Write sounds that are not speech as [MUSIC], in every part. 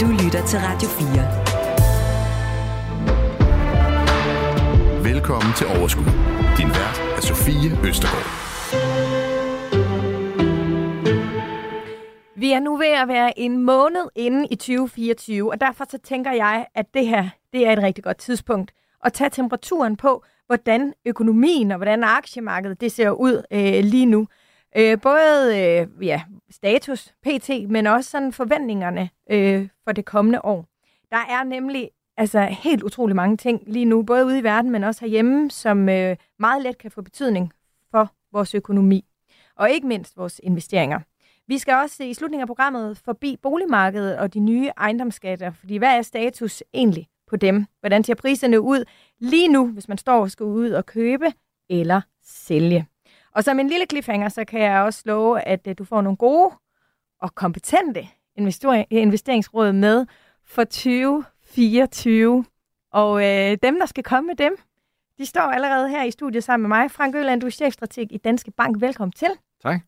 Du lytter til Radio 4. Velkommen til Overskud. Din vært er Sofie Østergaard. Vi er nu ved at være en måned inde i 2024, og derfor så tænker jeg, at det her det er et rigtig godt tidspunkt at tage temperaturen på, hvordan økonomien og hvordan aktiemarkedet det ser ud øh, lige nu. Øh, både øh, ja, status, pt, men også sådan forventningerne øh, for det kommende år. Der er nemlig altså helt utrolig mange ting lige nu, både ude i verden, men også herhjemme, som øh, meget let kan få betydning for vores økonomi, og ikke mindst vores investeringer. Vi skal også i slutningen af programmet forbi boligmarkedet og de nye ejendomsskatter, fordi hvad er status egentlig på dem? Hvordan ser priserne ud lige nu, hvis man står og skal ud og købe eller sælge? Og som en lille cliffhanger, så kan jeg også love, at øh, du får nogle gode og kompetente investeringsråd med for 2024. Og øh, dem, der skal komme med dem, de står allerede her i studiet sammen med mig. Frank Øland, du er chefstrateg i Danske Bank. Velkommen til. Tak.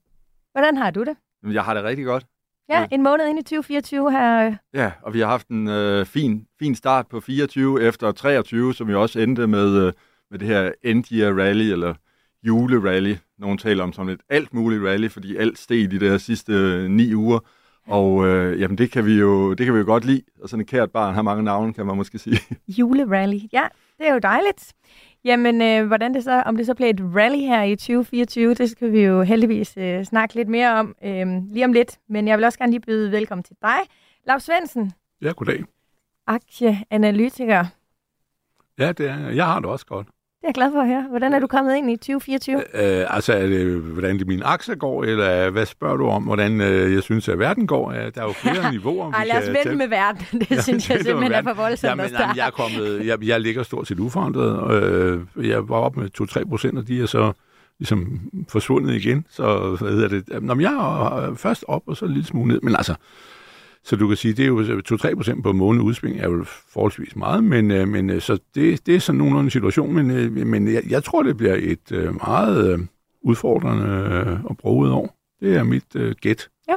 Hvordan har du det? Jeg har det rigtig godt. Ja, en måned ind i 2024 her. Ja, og vi har haft en øh, fin, fin start på 24 efter 23, som jo også endte med, øh, med det her end year rally, eller julerally. Nogle taler om sådan et alt muligt rally, fordi alt steg i de der sidste øh, ni uger. Og øh, jamen, det kan, vi jo, det kan vi jo godt lide. Og sådan et kært barn har mange navne, kan man måske sige. [LAUGHS] Julerally, ja, det er jo dejligt. Jamen, øh, hvordan det så, om det så bliver et rally her i 2024, det skal vi jo heldigvis øh, snakke lidt mere om øh, lige om lidt. Men jeg vil også gerne lige byde velkommen til dig, Lars Svendsen. Ja, goddag. Aktieanalytiker. Ja, det er, jeg har det også godt. Det er jeg glad for at høre. Hvordan er du kommet ind i 2024? Øh, altså, er det, hvordan det mine aktier går, eller hvad spørger du om, hvordan øh, jeg synes, at verden går? Der er jo [LAUGHS] flere niveauer, Ej, lad os vente med verden. [LAUGHS] Det ja, synes jeg simpelthen er for voldsomt jamen, jamen, jeg, er kommet, jeg, jeg ligger stort set uforandret. Øh, jeg var op med 2-3 procent, og de er så ligesom forsvundet igen. Så hvad hedder det? Nå, jeg er først op, og så en lille smule ned. Men altså, så du kan sige, det er jo 2-3 procent på måned udsving, er jo forholdsvis meget, men, øh, men øh, så det, det er sådan nogenlunde en situation, men, øh, men jeg, jeg tror, det bliver et meget udfordrende og broget år. Det er mit uh, gæt. Ja.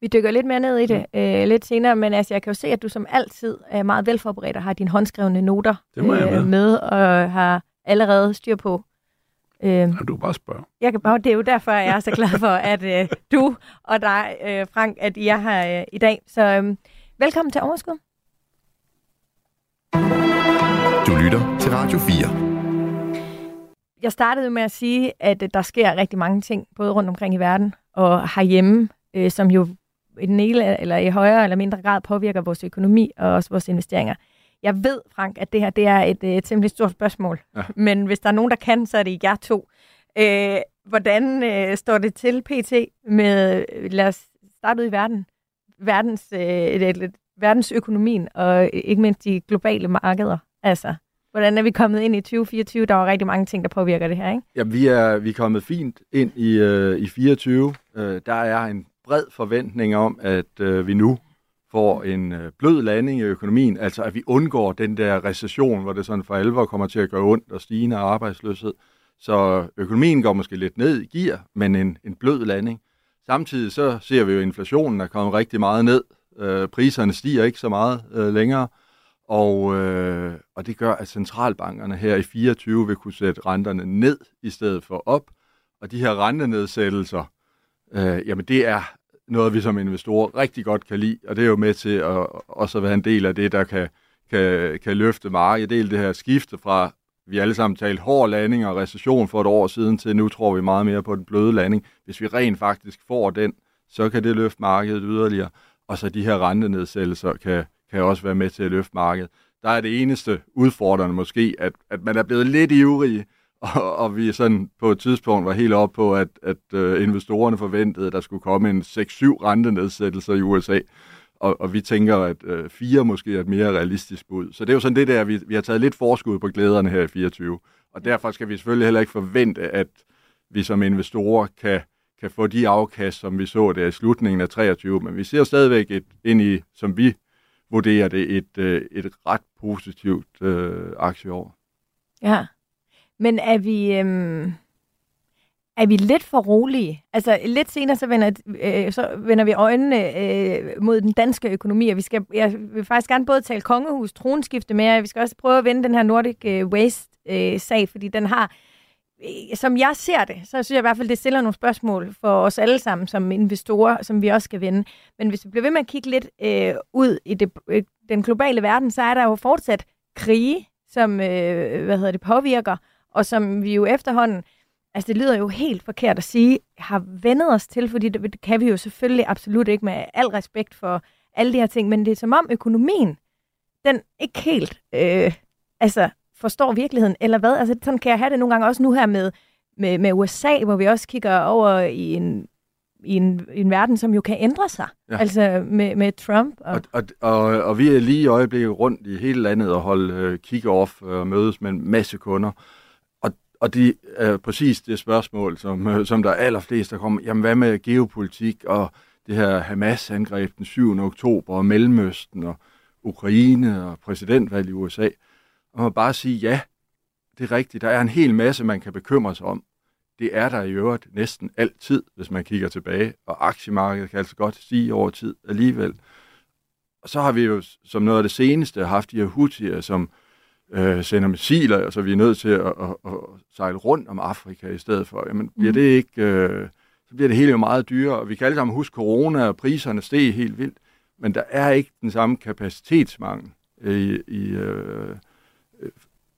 Vi dykker lidt mere ned i det øh, lidt senere, men altså, jeg kan jo se, at du som altid er meget velforberedt og har dine håndskrevne noter jeg med. med og har allerede styr på, Øhm, ja, du bare spørge. Jeg kan bare, det er jo derfor, jeg er så glad for, at øh, du og dig, øh, Frank, at I er her øh, i dag. Så øh, velkommen til Overskud. Du lytter til Radio 4. Jeg startede med at sige, at øh, der sker rigtig mange ting, både rundt omkring i verden og herhjemme, øh, som jo i den ene eller i højere eller mindre grad påvirker vores økonomi og også vores investeringer. Jeg ved, Frank, at det her det er et, et temmelig stort spørgsmål. Ja. Men hvis der er nogen, der kan, så er det jer to. Øh, hvordan øh, står det til PT med, lad os starte ud i verden, verdens, øh, verdensøkonomien og ikke mindst de globale markeder? Altså, hvordan er vi kommet ind i 2024? Der var rigtig mange ting, der påvirker det her, ikke? Ja, vi er, vi er kommet fint ind i, øh, i 24. Øh, der er en bred forventning om, at øh, vi nu får en øh, blød landing i økonomien, altså at vi undgår den der recession, hvor det sådan for alvor kommer til at gøre ondt og stigende arbejdsløshed. Så økonomien går måske lidt ned i gear, men en, en blød landing. Samtidig så ser vi jo, at inflationen er kommet rigtig meget ned. Øh, priserne stiger ikke så meget øh, længere, og, øh, og det gør, at centralbankerne her i 24 vil kunne sætte renterne ned i stedet for op. Og de her rentenedsættelser, øh, jamen det er noget, vi som investorer rigtig godt kan lide, og det er jo med til at også være en del af det, der kan, kan, kan løfte markedet. Det er det her skifte fra, vi alle sammen talte hård landing og recession for et år siden, til nu tror vi meget mere på den bløde landing. Hvis vi rent faktisk får den, så kan det løfte markedet yderligere, og så de her rentenedsættelser kan, kan også være med til at løfte markedet. Der er det eneste udfordrende måske, at, at man er blevet lidt ivrig og, og vi sådan på et tidspunkt var helt op på, at, at uh, investorerne forventede, at der skulle komme en 6-7 rentenedsættelser i USA. Og, og vi tænker, at uh, fire måske er et mere realistisk bud. Så det er jo sådan det der, vi, vi har taget lidt forskud på glæderne her i 24. Og derfor skal vi selvfølgelig heller ikke forvente, at vi som investorer kan, kan få de afkast, som vi så der i slutningen af 23. Men vi ser stadigvæk et, ind i, som vi vurderer det, et, uh, et ret positivt uh, aktieår. Ja, men er vi, øhm, er vi lidt for rolige. Altså lidt senere, så vender, øh, så vender vi øjnene øh, mod den danske økonomi, og vi skal, jeg vil faktisk gerne både tale kongehus, tronskifte med, og vi skal også prøve at vende den her Nordic øh, Waste-sag, øh, fordi den har, øh, som jeg ser det, så synes jeg i hvert fald, det stiller nogle spørgsmål for os alle sammen som investorer, som vi også skal vende. Men hvis vi bliver ved med at kigge lidt øh, ud i det, øh, den globale verden, så er der jo fortsat krige, som øh, hvad hedder det, påvirker, og som vi jo efterhånden altså det lyder jo helt forkert at sige, har vendet os til, fordi det, det kan vi jo selvfølgelig absolut ikke med al respekt for alle de her ting, men det er som om økonomien, den ikke helt øh, altså forstår virkeligheden, eller hvad? Altså sådan kan jeg have det nogle gange også nu her med, med, med USA, hvor vi også kigger over i en, i en, i en verden, som jo kan ændre sig, ja. altså med, med Trump. Og... Og, og, og, og vi er lige i øjeblikket rundt i hele landet og holde uh, kick-off og mødes med en masse kunder, og det er præcis det spørgsmål, som, øh, som der er allerflest, der kommer. Jamen, hvad med geopolitik og det her Hamas-angreb den 7. oktober, og Mellemøsten og Ukraine og præsidentvalg i USA? Og man bare sige, ja, det er rigtigt. Der er en hel masse, man kan bekymre sig om. Det er der i øvrigt næsten altid, hvis man kigger tilbage. Og aktiemarkedet kan altså godt stige over tid alligevel. Og så har vi jo som noget af det seneste haft de her Houthier, som øh, sender missiler, så vi er nødt til at, at, at sejle rundt om Afrika i stedet for. Jamen, bliver mm. det ikke... Øh, så bliver det hele jo meget dyrere, og vi kan alle sammen huske corona, og priserne steg helt vildt, men der er ikke den samme kapacitetsmangel i, i, øh,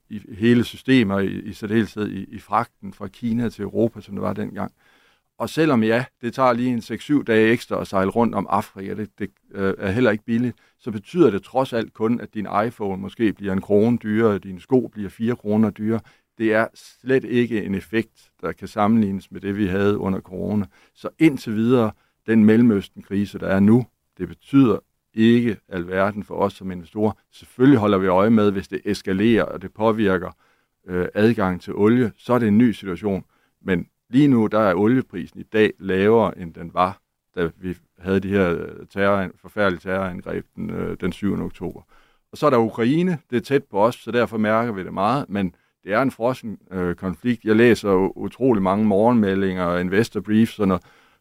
i hele systemet, i, i særdeleshed i, i fragten fra Kina til Europa, som det var dengang. Og selvom ja, det tager lige en 6-7 dage ekstra at sejle rundt om Afrika, det, det øh, er heller ikke billigt, så betyder det trods alt kun, at din iPhone måske bliver en krone dyrere, og dine sko bliver 4 kroner dyrere. Det er slet ikke en effekt, der kan sammenlignes med det, vi havde under corona. Så indtil videre, den Mellemøsten-krise, der er nu, det betyder ikke alverden for os som investorer. Selvfølgelig holder vi øje med, hvis det eskalerer, og det påvirker øh, adgang til olie, så er det en ny situation. Men Lige nu der er olieprisen i dag lavere, end den var, da vi havde de her øh, terror, forfærdelige terrorangreb den, øh, den 7. oktober. Og så er der Ukraine, det er tæt på os, så derfor mærker vi det meget, men det er en frossen øh, konflikt. Jeg læser utrolig mange morgenmeldinger og investor briefs, og når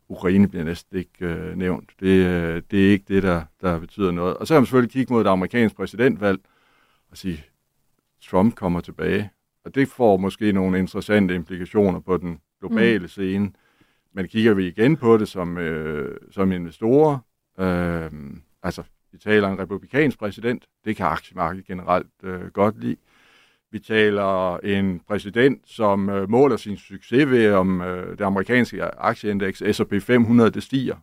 Ukraine bliver næsten ikke øh, nævnt. Det, øh, det er ikke det, der, der betyder noget. Og så kan man selvfølgelig kigge mod det amerikanske præsidentvalg og sige, Trump kommer tilbage. Og det får måske nogle interessante implikationer på den globale mm. scene. Men kigger vi igen på det som, øh, som investorer, øh, altså vi taler en republikansk præsident, det kan aktiemarkedet generelt øh, godt lide. Vi taler en præsident, som øh, måler sin succes ved, om øh, det amerikanske aktieindeks S&P 500 det stiger.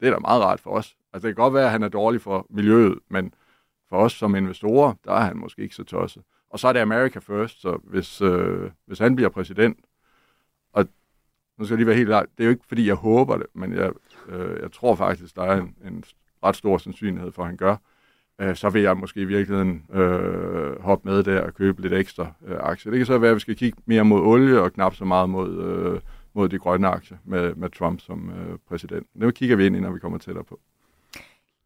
Det er da meget rart for os. Altså det kan godt være, at han er dårlig for miljøet, men for os som investorer, der er han måske ikke så tosset. Og så er det America First, så hvis, øh, hvis han bliver præsident, nu skal jeg lige være helt klar, det er jo ikke, fordi jeg håber det, men jeg, øh, jeg tror faktisk, der er en, en ret stor sandsynlighed for, at han gør. Øh, så vil jeg måske i virkeligheden øh, hoppe med der og købe lidt ekstra øh, aktier. Det kan så være, at vi skal kigge mere mod olie og knap så meget mod, øh, mod de grønne aktier med, med Trump som øh, præsident. Det kigger vi ind i, når vi kommer tættere på.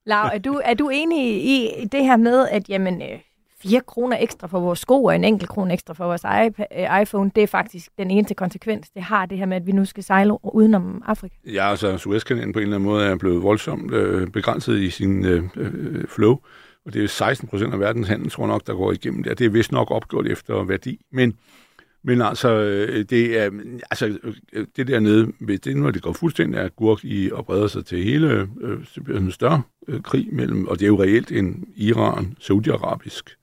Lav, er du, er du enig i det her med, at jamen, øh, 4 kroner ekstra for vores sko og en enkelt krone ekstra for vores eh, iPhone, det er faktisk den eneste konsekvens, det har det her med, at vi nu skal sejle udenom Afrika. Ja, altså Suezkanalen på en eller anden måde er blevet voldsomt øh, begrænset i sin øh, øh, flow, og det er 16 procent af verdens handel, tror jeg nok, der går igennem der. Det er vist nok opgjort efter værdi, men men altså, øh, det er, altså, øh, det dernede, hvis det når det går fuldstændig af gurk i og breder sig til hele, øh, det bliver en større øh, krig mellem, og det er jo reelt en Iran-Saudi-arabisk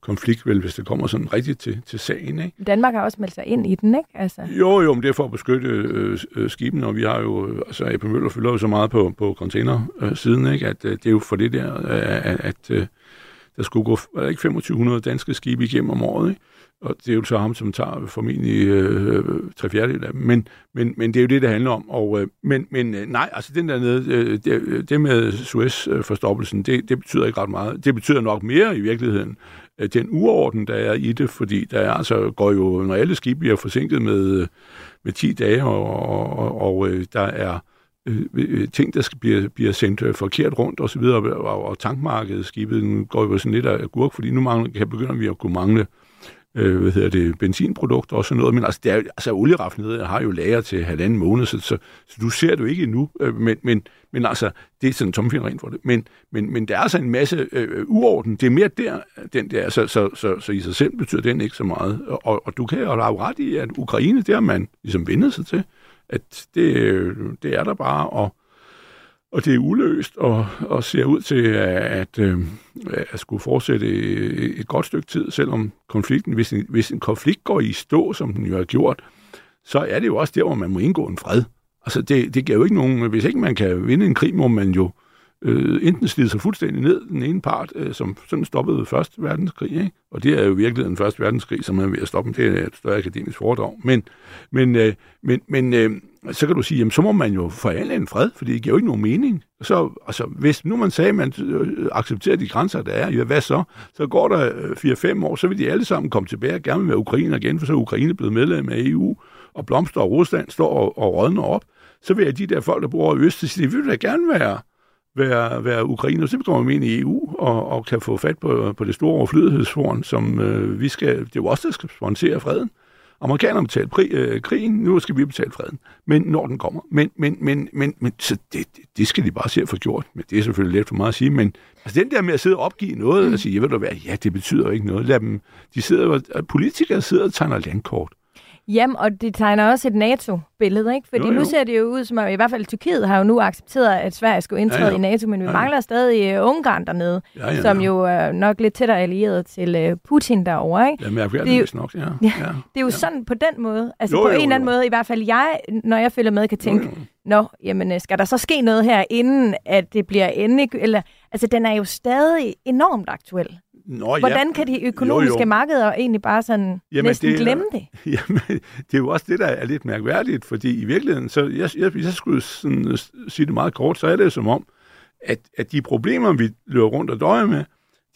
konflikt, vel, hvis det kommer sådan rigtigt til, til sagen. Ikke? Danmark har også meldt sig ind i den, ikke? Altså. Jo, jo, men det er for at beskytte øh, øh skibene, og vi har jo, øh, altså AP Møller fylder jo så meget på, på containersiden, øh, ikke? at øh, det er jo for det der, øh, at, at øh, der skulle gå er ikke 2500 danske skibe igennem om året, ikke? og det er jo så ham, som tager formentlig øh, tre fjerdedel af dem. Men, men, men det er jo det, det handler om. Og, øh, men, men øh, nej, altså den der nede, øh, det, det med Suez-forstoppelsen, det, det betyder ikke ret meget. Det betyder nok mere i virkeligheden, øh, den uorden, der er i det, fordi der er, altså, går jo, når alle skibe bliver forsinket med, med 10 dage, og, og, og, og øh, der er øh, øh, ting, der skal bliver, bliver sendt øh, forkert rundt osv., og, og, og tankmarkedet, skibet, går jo sådan lidt af gurk, fordi nu mangler, kan begynder vi at kunne mangle øh, øh, hvad hedder det, benzinprodukter og sådan noget, men altså, det er, altså olieraffineriet har jo lager til halvanden måned, så, så, så du ser det jo ikke endnu, øh, men, men, men altså, det er sådan tomfin rent for det. Men, men, men der er altså en masse øh, uorden. Det er mere der, den der, så, så, så, så i sig selv betyder den ikke så meget. Og, og du kan jo have ret i, at Ukraine, der man ligesom vendet sig til, at det, øh, det er der bare, og og det er uløst og, og ser ud til at, at, at skulle fortsætte et godt stykke tid, selvom konflikten, hvis en, hvis en konflikt går i stå, som den jo har gjort, så er det jo også der, hvor man må indgå en fred. Altså det, det giver jo ikke nogen, hvis ikke man kan vinde en krig, må man jo øh, øh, enten slide sig fuldstændig ned, den ene part, øh, som sådan stoppede Første Verdenskrig, ikke? og det er jo virkelig den Første Verdenskrig, som er ved at stoppe, det er et større akademisk foredrag, men, men, øh, men, men øh, så kan du sige, jamen så må man jo forhandle en fred, for det giver jo ikke nogen mening. Så, altså, hvis nu man sagde, at man øh, accepterer de grænser, der er, ja, hvad så? Så går der øh, 4-5 år, så vil de alle sammen komme tilbage og gerne med Ukraine igen, for så er Ukraine blevet medlem af EU, og Blomster og Rusland står og, og rådner op. Så vil jeg de der folk, der bor i Øst, sige, de vil da gerne være være, være Ukraine, og så kommer vi ind i EU og, og kan få fat på, på det store overflødighedsforn, som øh, vi skal, det er jo også der skal sponsere freden. Amerikanerne betaler pri, øh, krigen, nu skal vi betale freden, men når den kommer. Men, men, men, men, men så det, det skal de bare se at få gjort. Men det er selvfølgelig let for meget at sige, men altså, den der med at sidde og opgive noget mm. og sige, jeg ved du være, ja, det betyder ikke noget. Lad dem, de sidder, politikere sidder og tegner landkort. Jamen, og det tegner også et NATO-billede, ikke? Fordi jo, jo. nu ser det jo ud som, at i hvert fald Tyrkiet har jo nu accepteret, at Sverige skulle indtræde ja, ja. i NATO, men vi ja, ja. mangler stadig uh, Ungarn dernede, ja, ja, ja. som jo er nok lidt tættere allieret til uh, Putin derovre, ikke? Det, er jo, nok, ja. [LAUGHS] ja. ja. Det er jo ja. sådan på den måde, altså jo, på jo, en eller anden måde, i hvert fald jeg, når jeg følger med, kan tænke, jo, jo. nå, jamen, øh, skal der så ske noget her, inden at det bliver endelig, eller, altså den er jo stadig enormt aktuel. Nå, Hvordan ja. kan de økonomiske jo, jo. markeder egentlig bare sådan jamen, næsten det, glemme det? [LAUGHS] Jamen, det er jo også det, der er lidt mærkværdigt, fordi i virkeligheden, så jeg, jeg, jeg skulle sådan, øh, sige det meget kort, så er det som om, at, at de problemer, vi løber rundt og døjer med,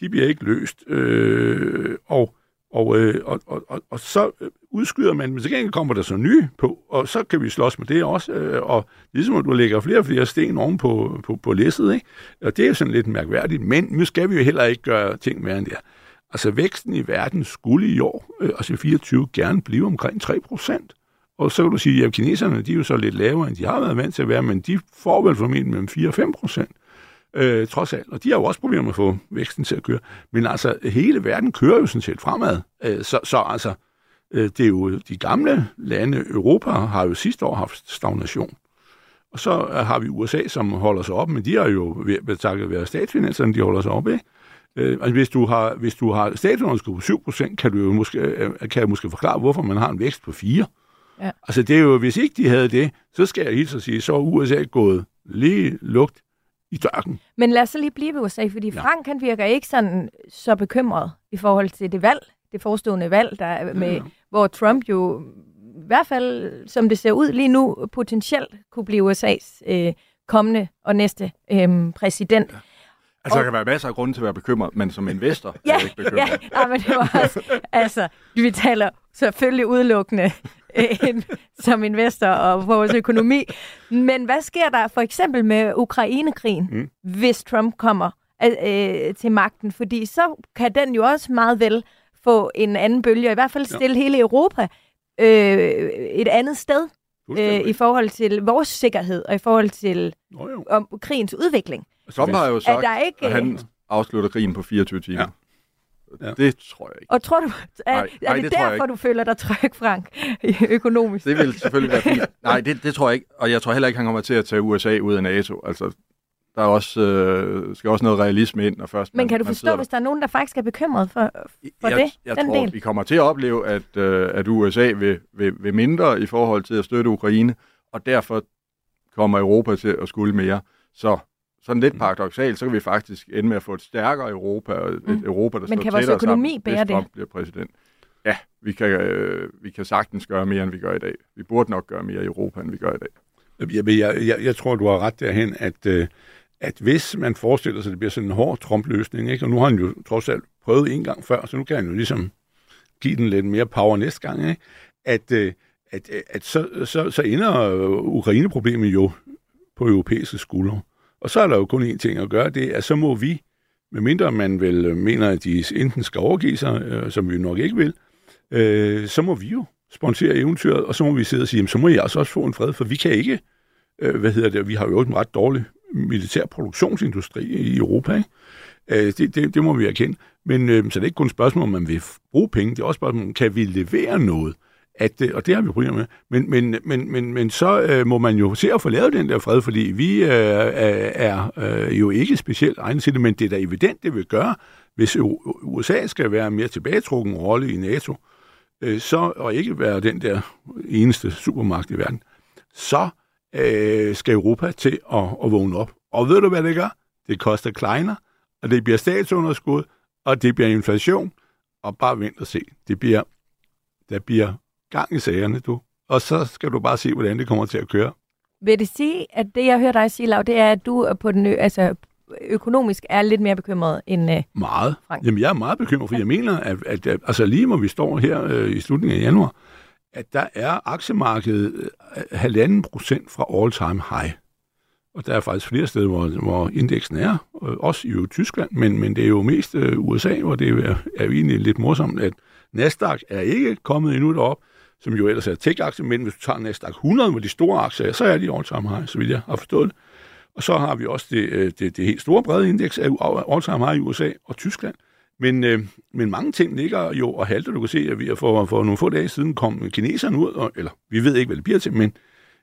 de bliver ikke løst. Øh, og og, øh, og, og, og, og så øh, udskyder man, men til gengæld kommer der så nye på, og så kan vi slås med det også. Øh, og ligesom at du lægger flere og flere sten oven på, på, på læsset, ikke? og det er jo sådan lidt mærkværdigt, men nu skal vi jo heller ikke gøre ting mere end det. Altså væksten i verden skulle i år, øh, altså 24, gerne blive omkring 3 procent. Og så kan du sige, at kineserne de er jo så lidt lavere, end de har været vant til at være, men de får vel formentlig mellem 4 og 5 procent øh, trods alt. Og de har jo også problemer med at få væksten til at køre. Men altså, hele verden kører jo sådan set fremad. Øh, så, så altså, øh, det er jo de gamle lande, Europa har jo sidste år haft stagnation. Og så har vi USA, som holder sig op, men de har jo takket være statsfinanserne, de holder sig op, ikke? Øh, altså, hvis du har, hvis du har statsunderskud på 7%, kan du jo måske, øh, kan jeg måske forklare, hvorfor man har en vækst på 4. Ja. Altså det er jo, hvis ikke de havde det, så skal jeg helt så sige, så er USA gået lige lugt i dørken. Men lad os så lige blive ved USA, fordi ja. Frank han virker ikke sådan så bekymret i forhold til det valg, det forestående valg, der er med, ja. hvor Trump jo i hvert fald, som det ser ud lige nu, potentielt kunne blive USA's øh, kommende og næste øh, præsident. Ja. Altså, der kan være masser af grunde til at være bekymret, men som investor ja, er jeg ikke bekymret. [LAUGHS] Ja, nej, men det var også, altså, vi taler selvfølgelig udelukkende [LAUGHS] øh, som investor og vores økonomi. Men hvad sker der for eksempel med Ukrainekrigen, mm. hvis Trump kommer øh, til magten? Fordi så kan den jo også meget vel få en anden bølge, i hvert fald stille ja. hele Europa øh, et andet sted øh, i forhold til vores sikkerhed og i forhold til om, krigens udvikling. Som har jo sagt, der ikke, at han afslutter krigen på 24 timer. Ja. Ja. Det tror jeg ikke. Og tror du, er, nej, er nej, det, det derfor, du føler dig tryg, Frank, [LAUGHS] økonomisk? Det vil selvfølgelig være fint. Nej, det, det tror jeg ikke. Og jeg tror heller ikke, han kommer til at tage USA ud af NATO. Altså, der er også, øh, skal også noget realisme ind. Og først Men man, kan du forstå, hvis der er nogen, der faktisk er bekymret for, for jeg, det, jeg den tror, del? vi kommer til at opleve, at, øh, at USA vil, vil, vil mindre i forhold til at støtte Ukraine, og derfor kommer Europa til at skulle mere. Så sådan lidt mm. paradoxalt, så kan vi faktisk ende med at få et stærkere Europa, og et mm. Europa, der Men står tættere sammen, bære hvis Trump bliver præsident. Ja, vi kan, øh, vi kan sagtens gøre mere, end vi gør i dag. Vi burde nok gøre mere i Europa, end vi gør i dag. Jeg, jeg, jeg, jeg tror, du har ret derhen, at, øh, at hvis man forestiller sig, at det bliver sådan en hård Trump-løsning, ikke? og nu har han jo trods alt prøvet en gang før, så nu kan han jo ligesom give den lidt mere power næste gang, ikke? at, øh, at, at så, så, så ender Ukraine-problemet jo på europæiske skuldre. Og så er der jo kun én ting at gøre, det er, at så må vi, medmindre man vel øh, mener, at de enten skal overgive sig, øh, som vi nok ikke vil, øh, så må vi jo sponsere eventyret, og så må vi sidde og sige, jamen, så må I altså også få en fred, for vi kan ikke, øh, hvad hedder det, vi har jo en ret dårlig militær produktionsindustri i Europa, ikke? Øh, det, det, det må vi erkende. Men øh, så det er ikke kun et spørgsmål, om man vil bruge penge, det er også et spørgsmål, kan vi levere noget? At, og det har vi problemer med. Men, men, men, men, men så øh, må man jo se at få lavet den der fred, fordi vi øh, er øh, jo ikke specielt egnet til det, men det er da evident, det vil gøre, hvis USA skal være mere tilbagetrukken rolle i NATO, øh, så, og ikke være den der eneste supermagt i verden, så øh, skal Europa til at, at vågne op. Og ved du, hvad det gør? Det koster kleiner, og det bliver statsunderskud, og det bliver inflation, og bare vent og se. Det bliver, der bliver gang i sagerne, du. Og så skal du bare se, hvordan det kommer til at køre. Vil det sige, at det, jeg hører dig sige, Lav, det er, at du på den, altså, økonomisk er lidt mere bekymret end uh, Meget. Frank. Jamen, jeg er meget bekymret, for jeg mener, at, at, at altså lige hvor vi står her øh, i slutningen af januar, at der er aktiemarkedet øh, halvanden procent fra all-time high. Og der er faktisk flere steder, hvor, hvor indeksen er, øh, også i Tyskland, men, men det er jo mest øh, USA, hvor det er, er jo egentlig lidt morsomt, at Nasdaq er ikke kommet endnu derop, som jo ellers er tech-aktier, men hvis du tager Nasdaq 100 med de store aktier, så er de all-time high, så vidt jeg har forstået det. Og så har vi også det, øh, det, det helt store brede indeks af all-time high i USA og Tyskland. Men, øh, men mange ting ligger jo og halter. Du kan se, at vi for, for nogle få dage siden kom kineserne ud, og, eller vi ved ikke, hvad det bliver til, men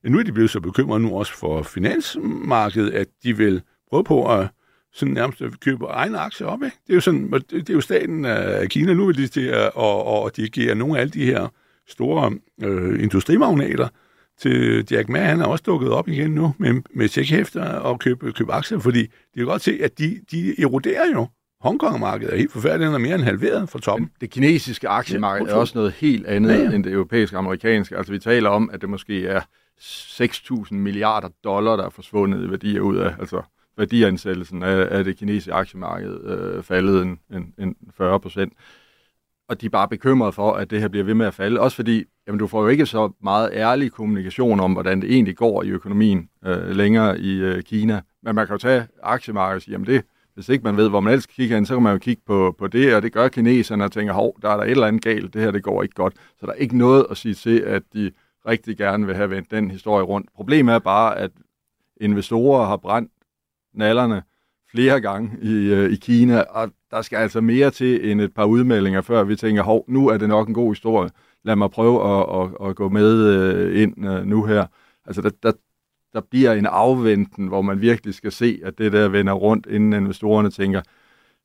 nu er de blevet så bekymrede nu også for finansmarkedet, at de vil prøve på at sådan nærmest at købe egne aktier op. Ikke? Det er jo sådan, det er jo staten af Kina nu, vil de til at og, og dirigere nogle af alle de her store øh, industrimagnater til Jack Ma. Han er også dukket op igen nu med, med tjekhæfter og købe, købe aktier, fordi de kan godt se, at de, de eroderer jo. Hongkong-markedet er helt forfærdeligt, den er mere end halveret fra toppen. Det kinesiske aktiemarked ja, er også noget helt andet ja, ja. end det europæiske og amerikanske. Altså vi taler om, at det måske er 6.000 milliarder dollar, der er forsvundet i værdier ud af, altså værdiansættelsen af, af det kinesiske aktiemarked øh, faldet en, en, en 40 procent. Og de er bare bekymrede for, at det her bliver ved med at falde. Også fordi, jamen, du får jo ikke så meget ærlig kommunikation om, hvordan det egentlig går i økonomien øh, længere i øh, Kina. Men man kan jo tage aktiemarkedet og sige, jamen det, hvis ikke man ved, hvor man ellers kigger hen, så kan man jo kigge på, på det, og det gør kineserne og tænker, hov, der er der et eller andet galt, det her det går ikke godt. Så der er ikke noget at sige til, at de rigtig gerne vil have vendt den historie rundt. Problemet er bare, at investorer har brændt nallerne flere gange i, øh, i Kina, og der skal altså mere til end et par udmeldinger, før vi tænker, hov, nu er det nok en god historie. Lad mig prøve at, at, at gå med øh, ind øh, nu her. Altså, der, der, der bliver en afventen, hvor man virkelig skal se, at det der vender rundt, inden investorerne tænker,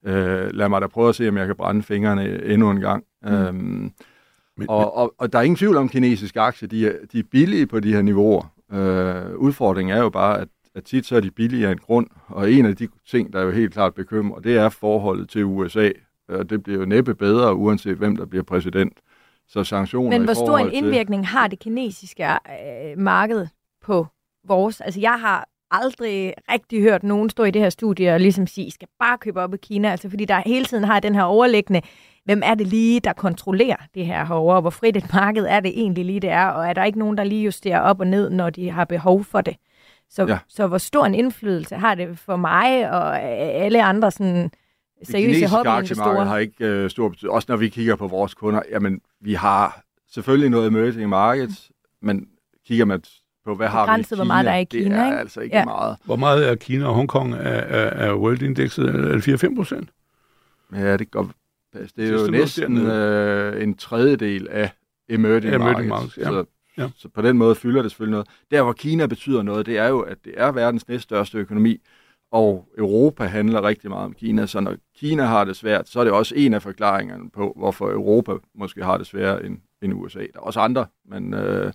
øh, lad mig da prøve at se, om jeg kan brænde fingrene endnu en gang. Mm. Øhm, men, og, og, og der er ingen tvivl om kinesiske aktier, de er, de er billige på de her niveauer. Øh, udfordringen er jo bare, at, at tit så er de billige af en grund, og en af de ting, der er jo helt klart bekymrer, det er forholdet til USA. Og det bliver jo næppe bedre, uanset hvem der bliver præsident. Så sanktioner Men hvor stor en indvirkning til... har det kinesiske øh, marked på vores? Altså jeg har aldrig rigtig hørt nogen stå i det her studie og ligesom sige, I skal bare købe op i Kina, altså fordi der hele tiden har den her overliggende hvem er det lige, der kontrollerer det her herovre, hvor frit et marked er det egentlig lige, det er, og er der ikke nogen, der lige justerer op og ned, når de har behov for det? Så, ja. så hvor stor en indflydelse har det for mig og alle andre sådan seriøse hobbyinvestorer? har ikke øh, stor betydning. Også når vi kigger på vores kunder, jamen vi har selvfølgelig noget emerging markets, mm. men kigger man på, hvad har vi i Kina? hvor meget der er i Kina, det er ikke? altså ikke ja. meget. Hvor meget er Kina og Hongkong af, af, af World Indexet? Er det 4-5 procent? Ja, det går Altså, det er jo næsten øh, en tredjedel af emerging, emerging markets. markets ja. Så, ja. så på den måde fylder det selvfølgelig noget. Der, hvor Kina betyder noget, det er jo, at det er verdens næststørste økonomi, og Europa handler rigtig meget om Kina. Så når Kina har det svært, så er det også en af forklaringerne på, hvorfor Europa måske har det sværere end, end USA. Der er også andre, men... Øh,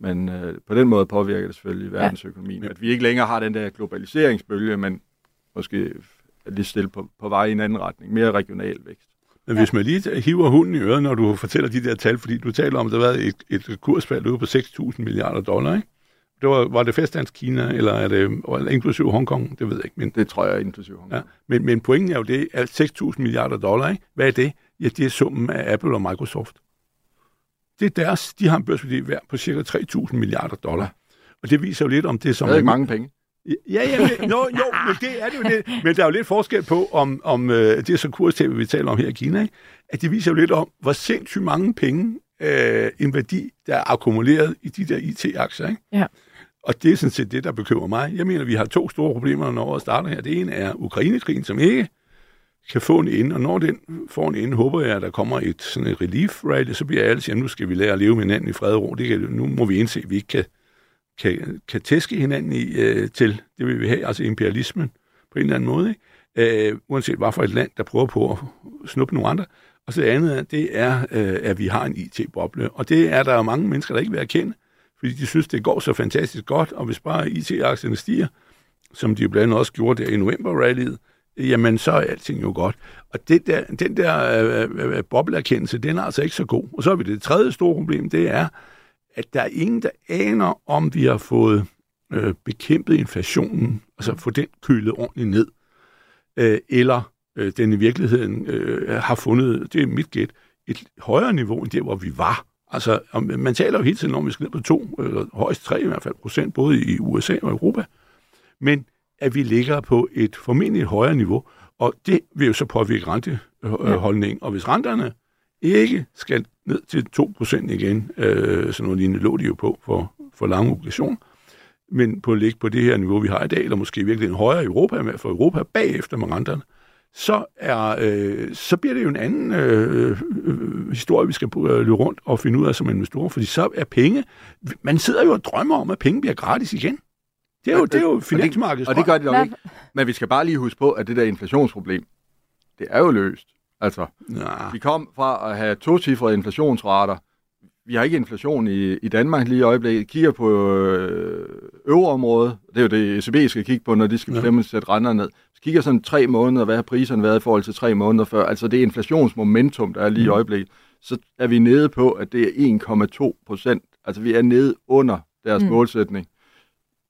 men øh, på den måde påvirker det selvfølgelig verdensøkonomien. Ja. At vi ikke længere har den der globaliseringsbølge, men måske er lige stille på, på vej i en anden retning. Mere regional vækst. Hvis man lige hiver hunden i øret, når du fortæller de der tal, fordi du taler om, at der har været et, et kursfald ude på 6.000 milliarder dollar, ikke? Det var, var det fastlands Kina, eller er det eller inklusiv Hongkong? Det ved jeg ikke. Men, det tror jeg er inklusiv Hongkong. Ja. Men, men pointen er jo det, at 6.000 milliarder dollar, ikke? hvad er det? Ja, det er summen af Apple og Microsoft. Det er deres, de har en børsværdi værd på cirka 3.000 milliarder dollar. Og det viser jo lidt om det, som... Det er ikke mange penge. Ja, ja, men, jo, jo, men det er det jo det. Men der er jo lidt forskel på, om, om øh, det er så kurstab, vi taler om her i Kina, ikke? at det viser jo lidt om, hvor sindssygt mange penge, øh, en værdi, der er akkumuleret i de der IT-aktier. Ikke? Ja. Og det er sådan set det, der bekymrer mig. Jeg mener, vi har to store problemer, når året starter her. Det ene er Ukrainekrigen, som ikke kan få en ende, og når den får en ende, håber jeg, at der kommer et, sådan et relief rally, så bliver alle siger, nu skal vi lære at leve med hinanden i fred og ro. Det kan, nu må vi indse, at vi ikke kan, kan, kan tæske hinanden i, øh, til, det vil vi have, altså imperialismen på en eller anden måde, ikke? Øh, uanset hvad for et land, der prøver på at snuppe nogle andre. Og så det andet, er, det er, øh, at vi har en IT-boble, og det er der jo mange mennesker, der ikke vil erkende, fordi de synes, det går så fantastisk godt, og hvis bare IT-aktierne stiger, som de jo blandt andet også gjorde der i november-rallyet, jamen så er alting jo godt. Og det der, den der øh, øh, øh bobleerkendelse, den er altså ikke så god. Og så er vi det tredje store problem, det er, at der er ingen, der aner, om vi har fået øh, bekæmpet inflationen, altså få den kølet ordentligt ned, øh, eller øh, den i virkeligheden øh, har fundet, det er mit gæt, et højere niveau end der, hvor vi var. Altså, man taler jo hele tiden om, at vi skal ned på to, eller højst tre i hvert fald procent, både i USA og Europa. Men at vi ligger på et formentlig højere niveau, og det vil jo så påvirke renteholdningen. Og hvis renterne ikke skal ned til 2% igen, øh, sådan noget lignende lå de jo på for, for lange obligationer, men på at ligge på det her niveau, vi har i dag, eller måske virkelig en højere i Europa, med for Europa bagefter med renterne, så, er, øh, så bliver det jo en anden øh, øh, historie, vi skal øh, løbe rundt og finde ud af som investorer, fordi så er penge... Man sidder jo og drømmer om, at penge bliver gratis igen. Det er jo, det er jo finansmarkedet. Og det gør det nok ikke. Men vi skal bare lige huske på, at det der inflationsproblem, det er jo løst. Altså, Ja. vi kom fra at have to-cifrede inflationsrater. Vi har ikke inflation i, i Danmark lige i øjeblikket. Kigger på øh, øvreområdet. Det er jo det, ECB skal kigge på, når de skal bestemme at sætte renter ned. Så kigger sådan tre måneder, hvad har priserne været i forhold til tre måneder før. Altså det inflationsmomentum, der er lige i Mm. øjeblikket. Så er vi nede på, at det er 1,2 procent. Altså vi er nede under deres mm. målsætning.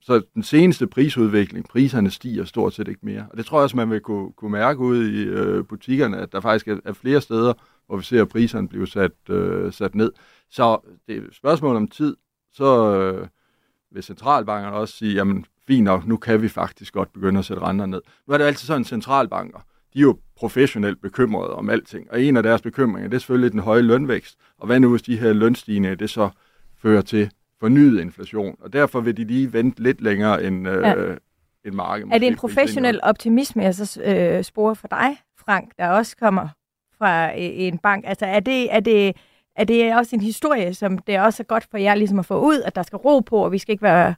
Så den seneste prisudvikling, priserne stiger stort set ikke mere. Og det tror jeg også, man vil kunne, kunne mærke ude i øh, butikkerne, at der faktisk er, er flere steder, hvor vi ser, at priserne bliver sat, øh, sat ned. Så det er et spørgsmål om tid, så øh, vil centralbankerne også sige, jamen fint nok, nu kan vi faktisk godt begynde at sætte renter ned. Nu er det altid sådan, centralbanker, de er jo professionelt bekymrede om alting, og en af deres bekymringer, det er selvfølgelig den høje lønvækst. Og hvad nu, hvis de her lønstigninger, det så fører til fornyet inflation? Og derfor vil de lige vente lidt længere end, øh, Ja. end markedet. Er det en professionel optimisme, jeg så øh, sporer for dig, Frank, der også kommer fra øh, en bank? Altså er det, er, det, er det også en historie, som det også er godt for jer ligesom at få ud, at der skal ro på, og vi skal ikke være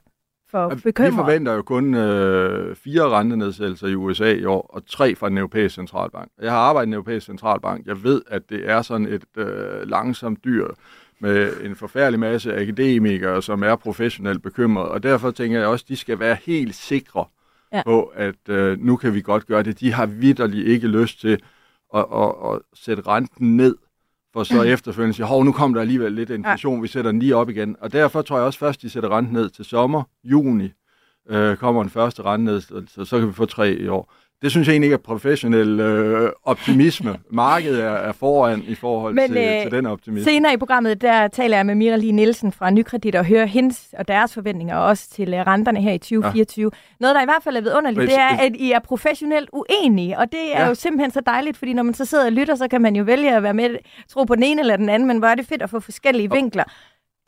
for Og Vi forventer jo kun øh, fire rentenedsættelser i USA i år, og tre fra den europæiske centralbank. Jeg har arbejdet i den europæiske centralbank. Jeg ved, at det er sådan et øh, langsomt dyr med en forfærdelig masse akademikere, som er professionelt bekymrede. Og derfor tænker jeg også, at de skal være helt sikre Ja. ja. på, at øh, nu kan vi godt gøre det. De har vidderligt ikke lyst til at, at, at sætte renten ned, for så [CLEARS THROAT] efterfølgende sige, hov, nu kom der alligevel lidt inflation, vi sætter den lige op igen. Og derfor tror jeg også først, de sætter renten ned til sommer, juni, øh, kommer den første rente ned, så, så kan vi få tre i år. Det synes jeg egentlig ikke er professionel øh, optimisme. Markedet er, er foran i forhold Men, til, øh, til den optimisme. Senere i programmet, der taler jeg med Mira Lee Nielsen fra Nykredit og hører hendes og deres forventninger også til øh, renterne her i 2024. Ja. Noget, der i hvert fald er vidunderligt, det er, at I er professionelt uenige, og det er. Ja. jo simpelthen så dejligt, fordi når man så sidder og lytter, så kan man jo vælge at være med, tro på den ene eller den anden, men hvor er det fedt at få forskellige vinkler.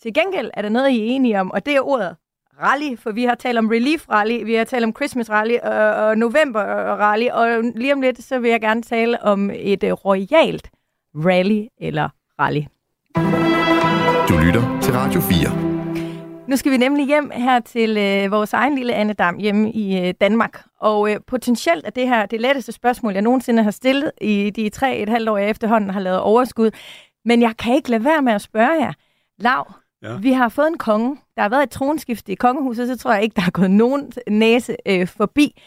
Til gengæld er der noget, I er enige om, og det er ordet rally, for vi har talt om relief rally, vi har talt om Christmas rally og, og november rally, og lige om lidt, så vil jeg gerne tale om et uh, royalt rally eller rally. Du lytter til Radio 4. Nu skal vi nemlig hjem her til øh, vores egen lille Anne Dam hjemme i øh, Danmark. Og øh, potentielt er det her det letteste spørgsmål, jeg nogensinde har stillet i de tre et halvt år, jeg efterhånden har lavet overskud. Men jeg kan ikke lade være med at spørge jer. Lav. Ja. vi har fået en konge. Der har været et tronskifte i kongehuset, så tror jeg ikke, der er gået nogen næse øh, forbi.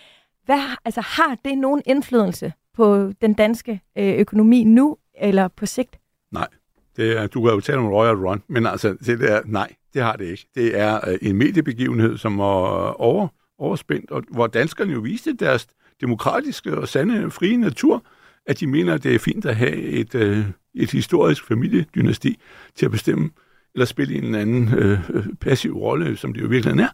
Hvad, altså, har det nogen indflydelse på den danske øh, økonomi nu eller på sigt? Nej. Det er, du kan jo tale om Royal Run, men altså, det der, nej, det har det ikke. Det er øh, en mediebegivenhed, som er øh, over, overspændt, og hvor danskerne jo viste deres demokratiske og sande frie natur, at de mener, at det er fint at have et, øh, et historisk familiedynasti til at bestemme eller spille en eller anden øh, passiv rolle, som det jo virkelig er.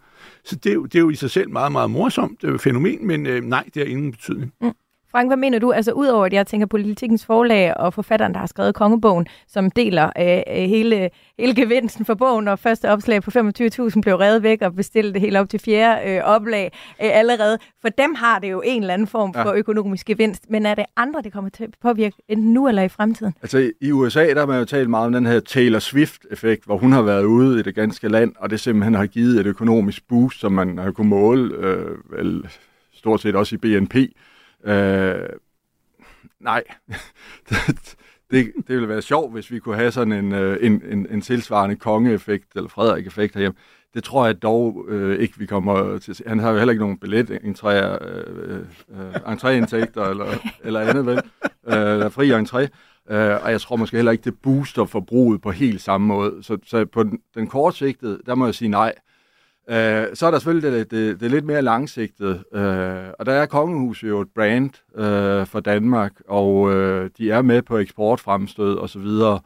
Så det er, jo, det er jo i sig selv meget, meget morsomt øh, fænomen, men øh, nej, det har ingen betydning. Mm. Frank, hvad mener du? Altså udover at jeg tænker politikens forlag og forfatteren, der har skrevet Kongebogen, som deler øh, hele, hele gevinsten for bogen, og første opslag på 25.000 blev revet væk og bestilt det helt op til fjerde øh, oplag øh, allerede. For dem har det jo en eller anden form for ja. økonomisk gevinst. Men er det andre, det kommer til at påvirke enten nu eller i fremtiden? Altså i USA, der har man jo talt meget om den her Taylor Swift-effekt, hvor hun har været ude i det ganske land, og det simpelthen har givet et økonomisk boost, som man har kunnet måle øh, vel, stort set også i BNP. Øh, nej, [LAUGHS] det, det, ville være sjovt, hvis vi kunne have sådan en, øh, en, en, en tilsvarende kongeeffekt, eller Frederik-effekt herhjemme. Det tror jeg dog øh, ikke, vi kommer til at se. Han har jo heller ikke nogen billet, entréer, øh, øh, entréindtægter eller, eller andet, vel? Øh, eller fri entré. Øh, og jeg tror måske heller ikke, det booster forbruget på helt samme måde. Så, så på den, den kortsigtede, der må jeg sige nej. Øh, Øh, så er der selvfølgelig det, det, det lidt mere langsigtet, øh, og der er Kongehuset jo et brand øh, for Danmark, og øh, de er med på eksportfremstød og så videre,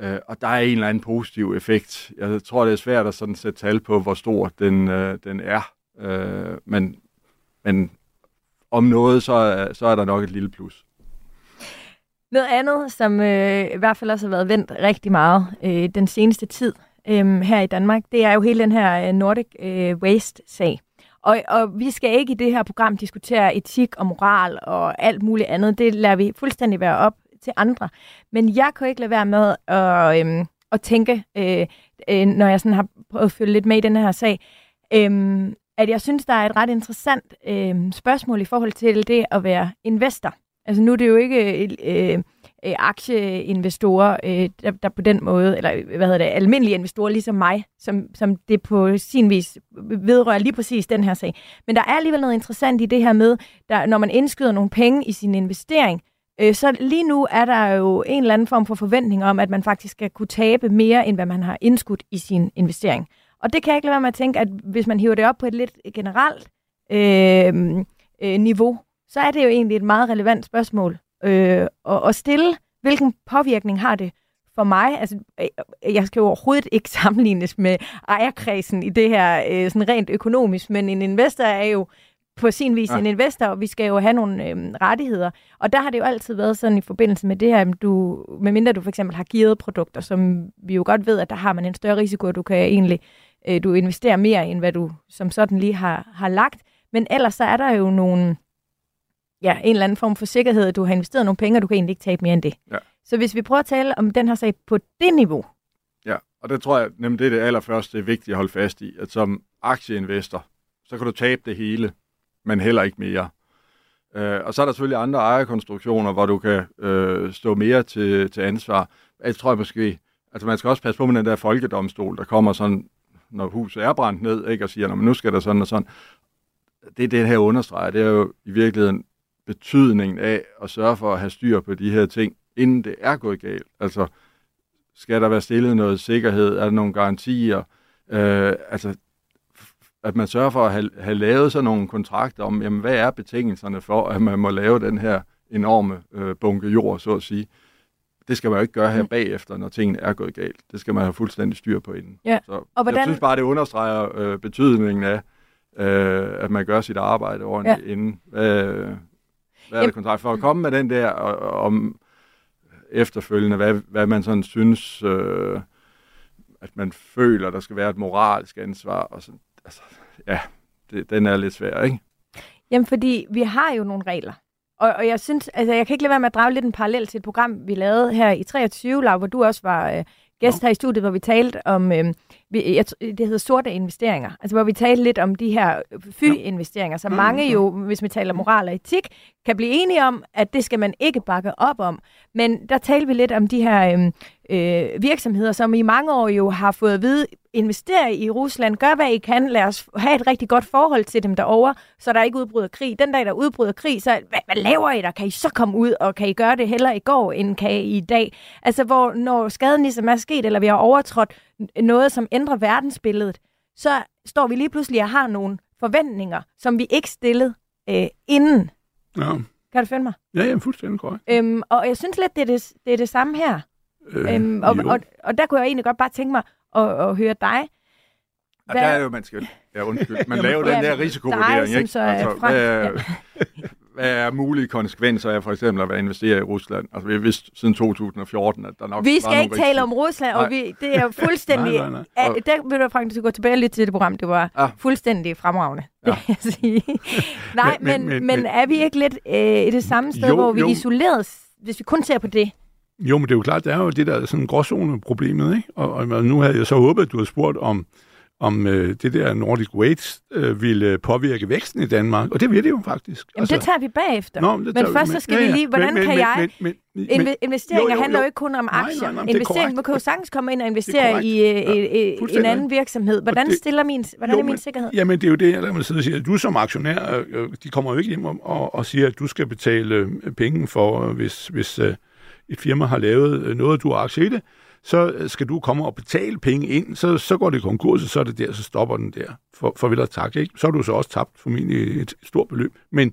øh, og der er en eller anden positiv effekt. Jeg tror, det er svært at sådan sætte tal på, hvor stor den, øh, den er, øh, men, men om noget, så er, så er der nok et lille plus. Noget andet, som øh, i hvert fald også har været vendt rigtig meget øh, den seneste tid, øhm, her i Danmark, det er jo hele den her øh, Nordic øh, Waste-sag. Og, og vi skal ikke i det her program diskutere etik og moral og alt muligt andet. Det lader vi fuldstændig være op til andre. Men jeg kan ikke lade være med at, øhm, at tænke, øh, øh, når jeg sådan har prøvet at følge lidt med i den her sag, øhm, at jeg synes, der er et ret interessant øh, spørgsmål i forhold til det at være investor. Altså nu er det jo ikke øh, øh, aktieinvestorer, øh, der, der på den måde, eller øh, hvad hedder det, almindelige investorer ligesom mig, som, som det på sin vis vedrører lige præcis den her sag. Men der er alligevel noget interessant i det her med, der, når man indskyder nogle penge i sin investering, øh, så lige nu er der jo en eller anden form for forventning om, at man faktisk skal kunne tabe mere, end hvad man har indskudt i sin investering. Og det kan jeg ikke lade være med at tænke, at hvis man hiver det op på et lidt generelt øh, øh, niveau, så er det jo egentlig et meget relevant spørgsmål øh, at, at stille. Hvilken påvirkning har det for mig? Altså, øh, jeg skal jo overhovedet ikke [LAUGHS] sammenlignes med ejerkredsen i det her øh, sådan rent økonomisk, men en investor er jo på sin vis ja. en investor, og vi skal jo have nogle øh, rettigheder. Og der har det jo altid været sådan i forbindelse med det her, du, medmindre du for eksempel har givet produkter, som vi jo godt ved, at der har man en større risiko, at du kan egentlig øh, du investerer mere, end hvad du som sådan lige har, har lagt. Men ellers så er der jo nogle, ja, en eller anden form for sikkerhed, at du har investeret nogle penge, og du kan egentlig ikke tabe mere end det. Ja. Så hvis vi prøver at tale om den her sag på det niveau. Ja, og det tror jeg nemlig, det er det allerførste, det er vigtigt at holde fast i, at som aktieinvestor, så kan du tabe det hele, men heller ikke mere. Øh, og så er der selvfølgelig andre ejerkonstruktioner, hvor du kan øh, stå mere til, til ansvar. Jeg tror jeg måske, altså man skal også passe på med den der folkedomstol, der kommer sådan, når huset er brændt ned, ikke, og siger, nu skal der sådan og sådan det det her understreger, det er jo i virkeligheden betydningen af at sørge for at have styr på de her ting, inden det er gået galt. Altså, skal der være stillet noget sikkerhed? Er der nogle garantier? Øh, altså, at man sørger for at have, have lavet sådan nogle kontrakter om, jamen, hvad er betingelserne for, at man må lave den her enorme øh, bunke jord, så at sige. Det skal man jo ikke gøre her mm. bagefter, når tingene er gået galt. Det skal man have fuldstændig styr på inden. Ja. Så og hvordan... Jeg synes bare, det understreger øh, betydningen af, øh, at man gør sit arbejde ordentligt ja. inden. Øh, hvad er det kontrakt? For at komme med den der om efterfølgende, hvad, hvad man sådan synes, øh, at man føler, der skal være et moralsk ansvar. Og sådan, altså, ja, det, den er lidt svær, ikke? Jamen, fordi vi har jo nogle regler. Og, og jeg synes, altså jeg kan ikke lade være med at drage lidt en parallel til et program, vi lavede her i 23, Lav, hvor du også var øh, gæst her i studiet, hvor vi talte om, øh, jeg, det hedder sorte investeringer, altså hvor vi talte lidt om de her fy-investeringer, så mange jo, hvis vi taler moral og etik, kan blive enige om, at det skal man ikke bakke op om. Men der talte vi lidt om de her øh, øh, virksomheder, som i mange år jo har fået at vide, investere i Rusland, gør hvad I kan, lad os have et rigtig godt forhold til dem derovre, så der ikke udbryder krig. Den dag, der udbryder krig, så hvad, hvad laver I der? Kan I så komme ud, og kan I gøre det heller i går, end kan I i dag? Altså, hvor når skaden ligesom er sket, eller vi har overtrådt noget, som ændrer verdensbilledet, så står vi lige pludselig og har nogle forventninger, som vi ikke stillede øh, inden. Ja. Kan du følge mig? Ja, ja, fuldstændig korrekt. Øhm, og jeg synes lidt, det er det, det, er det samme her. Øh, øhm, og, og, og der kunne jeg egentlig godt bare tænke mig at, at høre dig. Og der er jo, man skal, ja undskyld, man [LAUGHS] laver den der risikovurdering, ikke? så er Altså, Frank, hvad, er, ja. [LAUGHS] hvad er mulige konsekvenser af for eksempel at være investeret i Rusland? Altså, vi har vidst siden 2014, at der nok Vi skal ikke tale om Rusland, og vi, det er [LAUGHS] fuldstændig... Nej, nej, nej. Ja, der vil du Frank, du skal gå tilbage lidt til det program. Det var Ja. fuldstændig fremragende, Ja. det vil jeg sige. Nej, men, Men- men, men- men, er vi ikke lidt øh, i det samme sted, Jo, hvor vi jo. er isoleret, hvis vi kun ser på det? Jo, men det er jo klart, der er jo det der sådan gråzone-problemet, ikke? Og, og nu havde jeg så håbet, at du havde spurgt om, om øh, det der Nordic Waste øh, ville påvirke væksten i Danmark, og det vil det jo faktisk. Jamen, altså, det tager vi bagefter. Nå, det men vi- først så skal vi lige, hvordan kan jeg... Men, men, Inve- investeringer jo, jo, handler jo jo. ikke kun om Nej, nej, aktier. nej, det er Investering, korrekt. man kan jo sagtens komme ind og Det investere er i, øh, Ja, i, en anden virksomhed. Hvordan det- stiller min, hvordan Jo, er min men- sikkerhed? Jamen, det er jo det, jeg lader mig sidde og sige. Du som aktionær, øh, øh, de kommer jo ikke hjem og, og, og siger, at du skal betale øh, penge for, øh, hvis, hvis øh, et firma har lavet øh, noget, du har aktie i det, så øh, skal du komme og betale penge ind, så, så går det konkurs, og så er det der, så stopper den der. For, for vel at takke, ikke? Så har du så også tabt formentlig et stort beløb. Men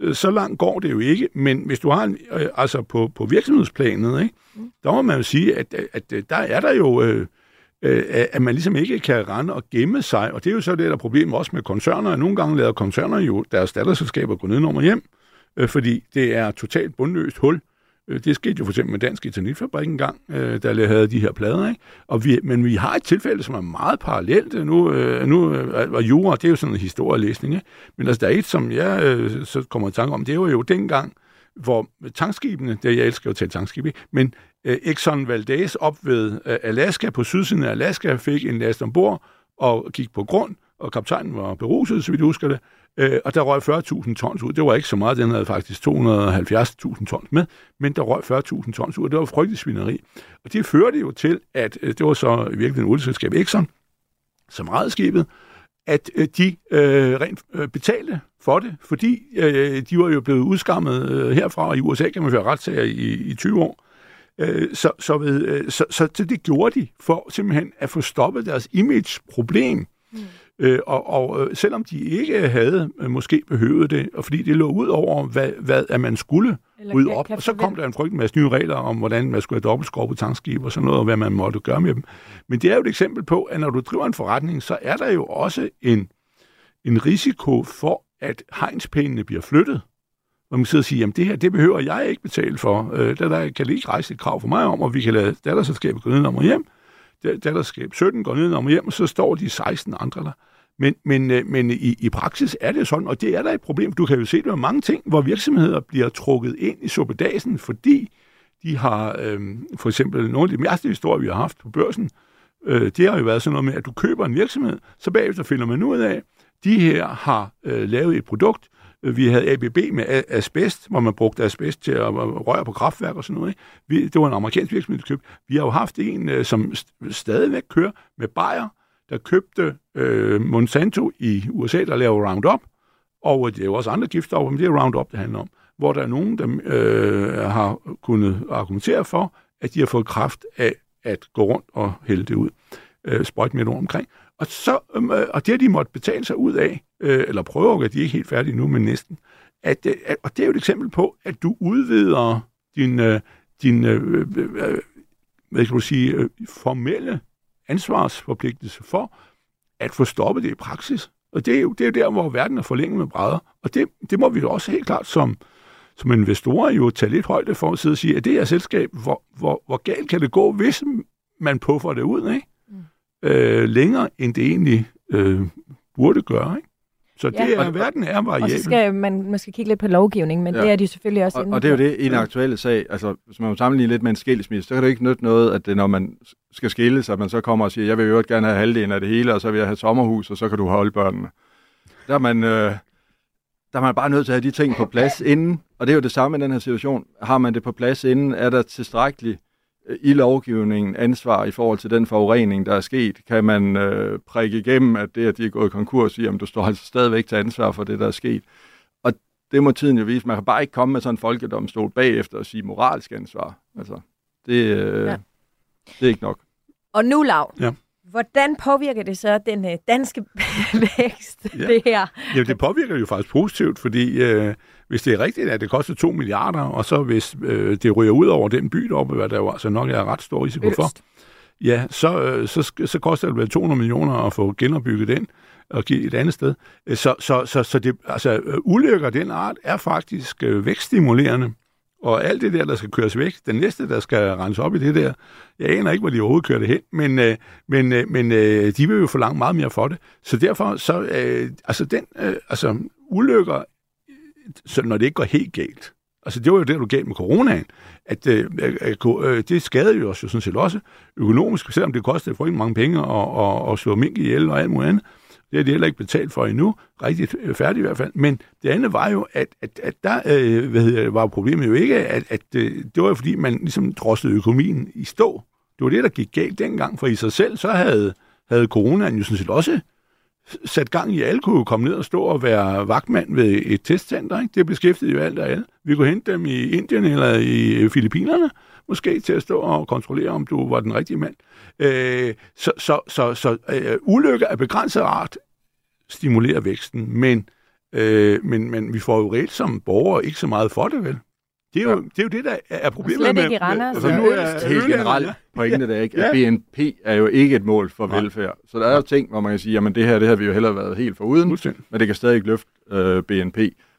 øh, så langt går det jo ikke. Men hvis du har en, altså på, på virksomhedsplanet, ikke? der må man jo sige, at, at, der er der jo... Øh, øh, at man ligesom ikke kan rende og gemme sig. Og det er jo så det, der er problemet også med koncerner. Nogle gange lader koncerner jo deres datterselskaber gå ned og hjem, øh, fordi det er totalt bundløst hul. Øh, det skete jo for eksempel med Dansk Eternitfabrik engang, øh, der havde de her plader. Ikke? Og vi, men vi har et tilfælde, som er meget parallelt. Øh, nu, øh, nu øh, og jura, det er jo sådan en historielæsning. Ikke? Men altså, der er et, som jeg øh, så kommer i tanke om, det var jo dengang, hvor tankskibene, det jeg elsker at tale tankskib, ikke? men øh, Exxon Valdez op ved øh, Alaska, på sydsiden af Alaska, fik en last ombord og gik på grund, og kaptajnen var beruset, så vidt jeg husker det, øh, og der røg 40.000 tons ud. Det var ikke så meget, den havde faktisk 270.000 tons med, men der røg 40.000 tons ud, og det var frygtelig svineri. Og det førte jo til, at øh, det var så i virkeligheden olieselskab Exxon, som ejede skibet, at øh, de øh, rent øh, betalte for det, fordi øh, de var jo blevet udskammet øh, herfra, og i USA kan man føre retssager i, i 20 år. Øh, så, så, ved, øh, så, så, så det gjorde de for simpelthen at få stoppet deres image-problem. Mm. Øh, og og øh, selvom de ikke havde øh, måske behøvet det, og fordi det lå ud over, hvad, hvad at man skulle Eller kan- op, og så kom der en frygtelig masse nye regler om, hvordan man skulle have dobbeltskrog på tankskib og sådan noget, og hvad man måtte gøre med dem. Men det er jo et eksempel på, at når du driver en forretning, så er der jo også en, en risiko for, at hegnspælene bliver flyttet. Og man kan sidde og sige, jamen det her, det behøver jeg ikke betale for. Øh, der, der kan det ikke rejse et krav for mig om, og vi kan lade datterselskabet gå ned om og hjem. Da- Datterselskab 17 går ned om hjem, og så står de 16 andre der. Men, men, øh, men i, i praksis er det sådan, og det er der et problem. Du kan jo se det med mange ting, hvor virksomheder bliver trukket ind i suppedasen, fordi de har øh, for eksempel nogle af de mærkelige historier, vi har haft på børsen, øh, det har jo været sådan noget med, at du køber en virksomhed, så bagefter finder man ud af, de her har øh, lavet et produkt. Øh, vi havde ABB med asbest, hvor man brugte asbest til at røre på kraftværk og sådan noget. Ikke? Vi, det var en amerikansk virksomhed, der købte. Vi har jo haft en, øh, som st- stadigvæk kører med Bayer, der købte øh, Monsanto i USA, der laver Roundup, og øh, det er jo også andre giftstoffer, men det er Roundup, det handler om, hvor der er nogen, der øh, har kunnet argumentere for, at de har fået kraft af at gå rundt og hælde det ud, øh, sprøjte med omkring. Og, så, øhm, øh, og det har de måtte betale sig ud af, øh, eller prøve, at de er ikke helt færdige nu, men næsten. At, øh, at, og det er jo et eksempel på, at du udvider din, øh, din øh, øh, øh, øh hvad skal du sige, øh, formelle ansvarsforpligtelse for at få stoppet det i praksis. Og det er jo, det er jo der, hvor verden er forlænget med brædder. Og det, det må vi jo også helt klart som, som investorer jo tage lidt højde for at sidde og sige, at det her selskab, hvor, hvor, hvor galt kan det gå, hvis man puffer det ud, ikke? Øh, længere end det egentlig øh, burde gøre. Ikke? Så det Ja. er, verden er Og variabel. så skal man måske kigge lidt på lovgivning, men Ja. det er de selvfølgelig også Og, inde og det er jo det i en aktuelle sag. Altså, hvis man må sammenligne lidt med en skilsmisse, så kan det ikke nytte noget, at det, når man skal skilles, at man så kommer og siger, jeg vil jo gerne have halvdelen af det hele, og så vil jeg have sommerhus, og så kan du holde børnene. Der er man, øh, der er man bare nødt til at have de ting på plads inden, og det er jo det samme i den her situation. Har man det på plads inden, er der tilstrækkeligt i lovgivningen ansvar i forhold til den forurening, der er sket? Kan man øh, prikke igennem, at det, at de er gået konkurs, siger, at du står altså stadigvæk til ansvar for det, der er sket? Og det må tiden jo vise. Man kan bare ikke komme med sådan en folkedomstol bagefter og sige moralsk ansvar. Altså, det, øh, Ja. ja. det er ikke nok. Og nu, Lav, Ja. Hvordan påvirker det så den øh, danske [LAUGHS] vækst, Ja. det her? Ja, det påvirker jo faktisk positivt, fordi øh, hvis det er rigtigt, at det koster 2 milliarder, og så hvis øh, det ryger ud over den by deroppe, hvad der jo altså nok er ret stor risiko for, Øst. ja, så, øh, så, så koster det vel 200 millioner at få genopbygget den og give et andet sted. Så, så, så, så det, altså, øh, ulykker af den art er faktisk øh, vækststimulerende. Og alt det der, der skal køres væk, den næste, der skal rense op i det der, jeg aner ikke, hvor de overhovedet kører det hen, men, øh, men, øh, men øh, de vil jo forlange meget mere for det. Så derfor, så, øh, altså den, øh, altså ulykker, så når det ikke går helt galt, altså det var jo det, du galt med coronaen, at øh, øh, det skadede jo os jo sådan set også økonomisk, selvom det kostede for mange penge at, at, at slå mink ihjel og alt muligt andet. Det har de heller ikke betalt for endnu, rigtig øh, færdigt i hvert fald. Men det andet var jo, at, at, at der øh, hvad hedder, var problemet jo ikke, at, at øh, det var jo fordi, man ligesom droslede økonomien i stå. Det var det, der gik galt dengang, for i sig selv, så havde, havde coronaen jo sådan set også sat gang i, alle kunne jo komme ned og stå og være vagtmand ved et testcenter. Ikke? Det beskæftigede jo alt og alle. Vi kunne hente dem i Indien eller i øh, Filippinerne, måske til at stå og kontrollere, om du var den rigtige mand. Øh, så så, så, så øh, ulykker af begrænset art stimulerer væksten, men, øh, men, men vi får jo reelt som borgere ikke så meget for det, vel? Det er jo, det, er jo det, der er problemet slet med... ikke i Randers. altså, Ja. nu er Helt generelt pointe der ikke, at Ja. BNP er jo ikke et mål for Nej. velfærd. Så der er jo ting, hvor man kan sige, jamen det her, det har vi jo heller været helt foruden, Fuldstændig. men det kan stadig løfte øh, BNP.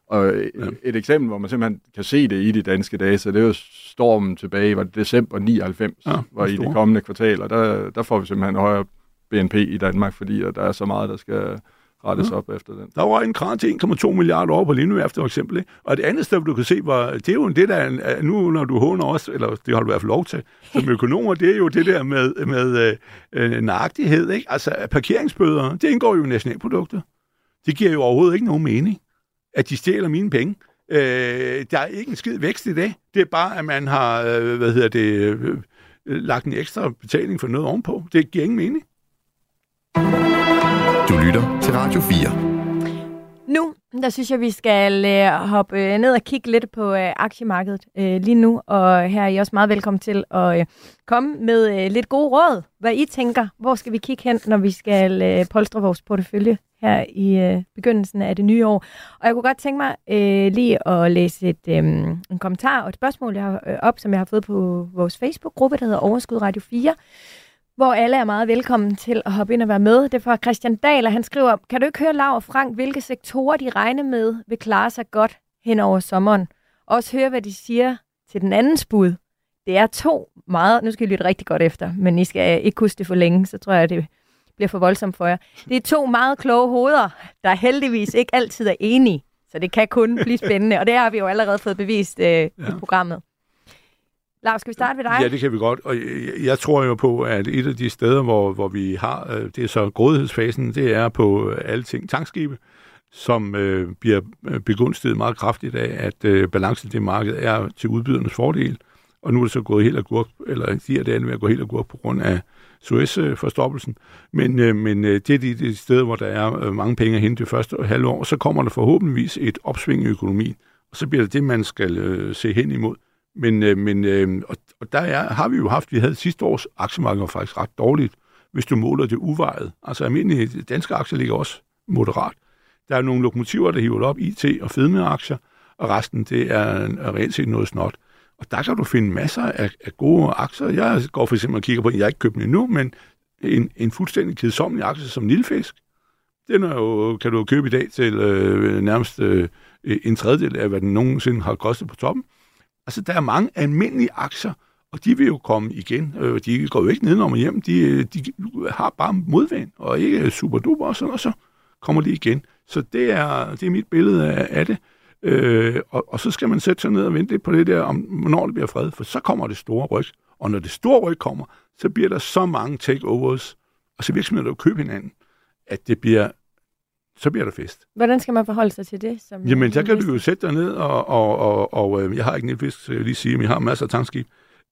Og øh, Ja. et eksempel, hvor man simpelthen kan se det i de danske data, det er jo stormen tilbage, var det december 99, Ja, var i de kommende kvartaler, der, der får vi simpelthen højere BNP i Danmark, fordi at der er så meget, der skal rettes Ja. op efter den. Der var en kran til 1,2 milliarder over på Lindøværft, for eksempel. Ikke? Og det andet sted, du kan se, var, det er jo det der, er- nu når du håner også, eller det har du i hvert fald lov til, som [LAUGHS] økonomer, det er jo det der med, med øh, øh, nøjagtighed. Ikke? Altså parkeringsbøder, det indgår jo i nationalproduktet. Det giver jo overhovedet ikke nogen mening, at de stjæler mine penge. Øh, der er ikke en skid vækst i det. Det er bare, at man har, øh, hvad hedder det, øh, lagt en ekstra betaling for noget ovenpå. Det giver ingen mening. Du lytter til Radio 4. Nu, der synes jeg, vi skal øh, hoppe øh, ned og kigge lidt på øh, aktiemarkedet øh, lige nu. Og her er I også meget velkommen til at øh, komme med øh, lidt gode råd. Hvad I tænker, hvor skal vi kigge hen, når vi skal øh, polstre vores portefølje her i øh, begyndelsen af det nye år. Og jeg kunne godt tænke mig øh, lige at læse et, øh, en kommentar og et spørgsmål jeg har, øh, op, som jeg har fået på vores Facebook-gruppe, der hedder Overskud Radio 4 hvor alle er meget velkommen til at hoppe ind og være med. Det er fra Christian Dahl, og han skriver, kan du ikke høre Lav og Frank, hvilke sektorer de regner med vil klare sig godt hen over sommeren? Også høre, hvad de siger til den anden bud. Det er to meget, nu skal I lytte rigtig godt efter, men I skal ikke huske det for længe, så tror jeg, det bliver for voldsomt for jer. Det er to meget kloge hoveder, der heldigvis ikke altid er enige, så det kan kun blive spændende, og det har vi jo allerede fået bevist øh, ja. i programmet. Lars, skal vi starte ved dig? Ja, det kan vi godt. Og jeg, jeg tror jo på, at et af de steder, hvor, hvor vi har, øh, det er så grådighedsfasen, det er på øh, alle ting tankskibe, som øh, bliver øh, begunstiget meget kraftigt af, at øh, balancen i det marked er til udbydernes fordel. Og nu er det så gået helt agurk, eller de er det ved at gå helt agurk på grund af Suez-forstoppelsen. Men, øh, men det er det, de hvor der er mange penge at hente det første halvår, så kommer der forhåbentligvis et opsving i økonomien. Og så bliver det det, man skal øh, se hen imod. Men, øh, men øh, og, og der er, har vi jo haft, vi havde sidste års aktiemarked var faktisk ret dårligt, hvis du måler det uvejet. Altså almindelige danske aktier ligger også moderat. Der er nogle lokomotiver, der hiver op, IT og fedmeaktier, og resten det er, er reelt set noget snot. Og der kan du finde masser af, af gode aktier. Jeg går for eksempel og kigger på en, jeg har ikke købt den endnu, men en, en fuldstændig kedsommelig aktie som Nilfisk. Den er jo, kan du købe i dag til øh, nærmest øh, en tredjedel af, hvad den nogensinde har kostet på toppen. Altså, der er mange almindelige aktier, og de vil jo komme igen. Øh, de går jo ikke ned om hjem. De, øh, de har bare modvind, og ikke super duper, og, sådan, og så kommer de igen. Så det er, det er mit billede af, af det. Øh, og, og så skal man sætte sig ned og vente lidt på det der, om hvornår det bliver fred, for så kommer det store ryg. Og når det store ryg kommer, så bliver der så mange takeovers, og så virksomheder, der vil købe hinanden, at det bliver, så bliver der fest. Hvordan skal man forholde sig til det? Som Jamen, der kan du jo sætte dig ned, og, og, og, og øh, jeg har ikke jeg lige sige, men jeg har masser af tankskib.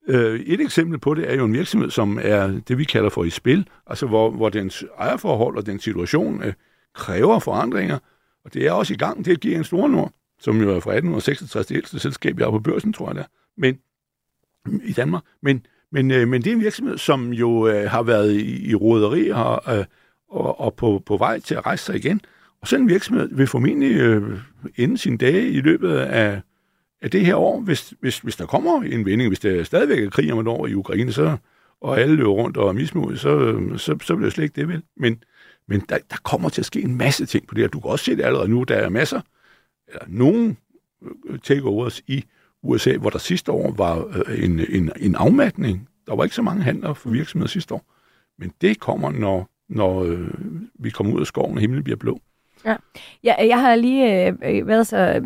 Øh, et eksempel på det er jo en virksomhed, som er det, vi kalder for i spil, altså hvor, hvor dens ejerforhold og den situation øh, kræver forandringer, og det er også i gang. Det giver en stor nord, som jo er fra 1866, det ældste selskab, jeg er på børsen, tror jeg det er, men, i Danmark. Men, men, øh, men det er en virksomhed, som jo øh, har været i, i roderi og, øh, og, og på, på vej til at rejse sig igen. Og sådan en virksomhed vil formentlig øh, ende sine dage i løbet af, af det her år, hvis, hvis, hvis der kommer en vending, hvis der stadigvæk er krig om et år i Ukraine, så, og alle løber rundt og er mismodet, så, så, så bliver det slet ikke det, vel? Men, men der, der kommer til at ske en masse ting på det her. Du kan også se det allerede nu, der er masser, eller nogen øh, takeovers i USA, hvor der sidste år var øh, en, en, en afmatning. Der var ikke så mange handler for virksomheder sidste år. Men det kommer, når, når øh, vi kommer ud af skoven, og himlen bliver blå. Ja. ja jeg har lige øh, været så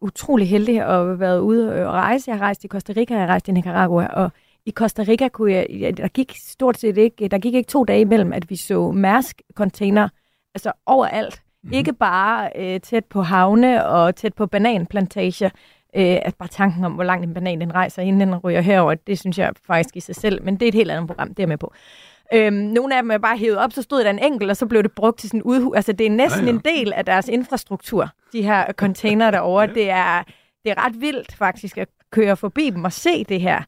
utrolig heldig at været ude og rejse. Jeg har rejst i Costa Rica, jeg har rejst i Nicaragua, og i Costa Rica kunne jeg, der gik stort set ikke, der gik ikke to dage imellem, at vi så Mærsk-container, altså overalt. Mm. Ikke bare øh, tæt på havne og tæt på bananplantager, øh, at bare tanken om, hvor langt en banan den rejser, inden den ryger herover, det synes jeg faktisk i sig selv, men det er et helt andet program, det er med på. Øhm, nogle af dem er bare hævet op, så stod der en enkelt, og så blev det brugt til sådan udhus. Altså, det er næsten ja, ja. en del af deres infrastruktur, de her container derovre. ja. det, er, det er ret vildt faktisk at køre forbi dem og se det her.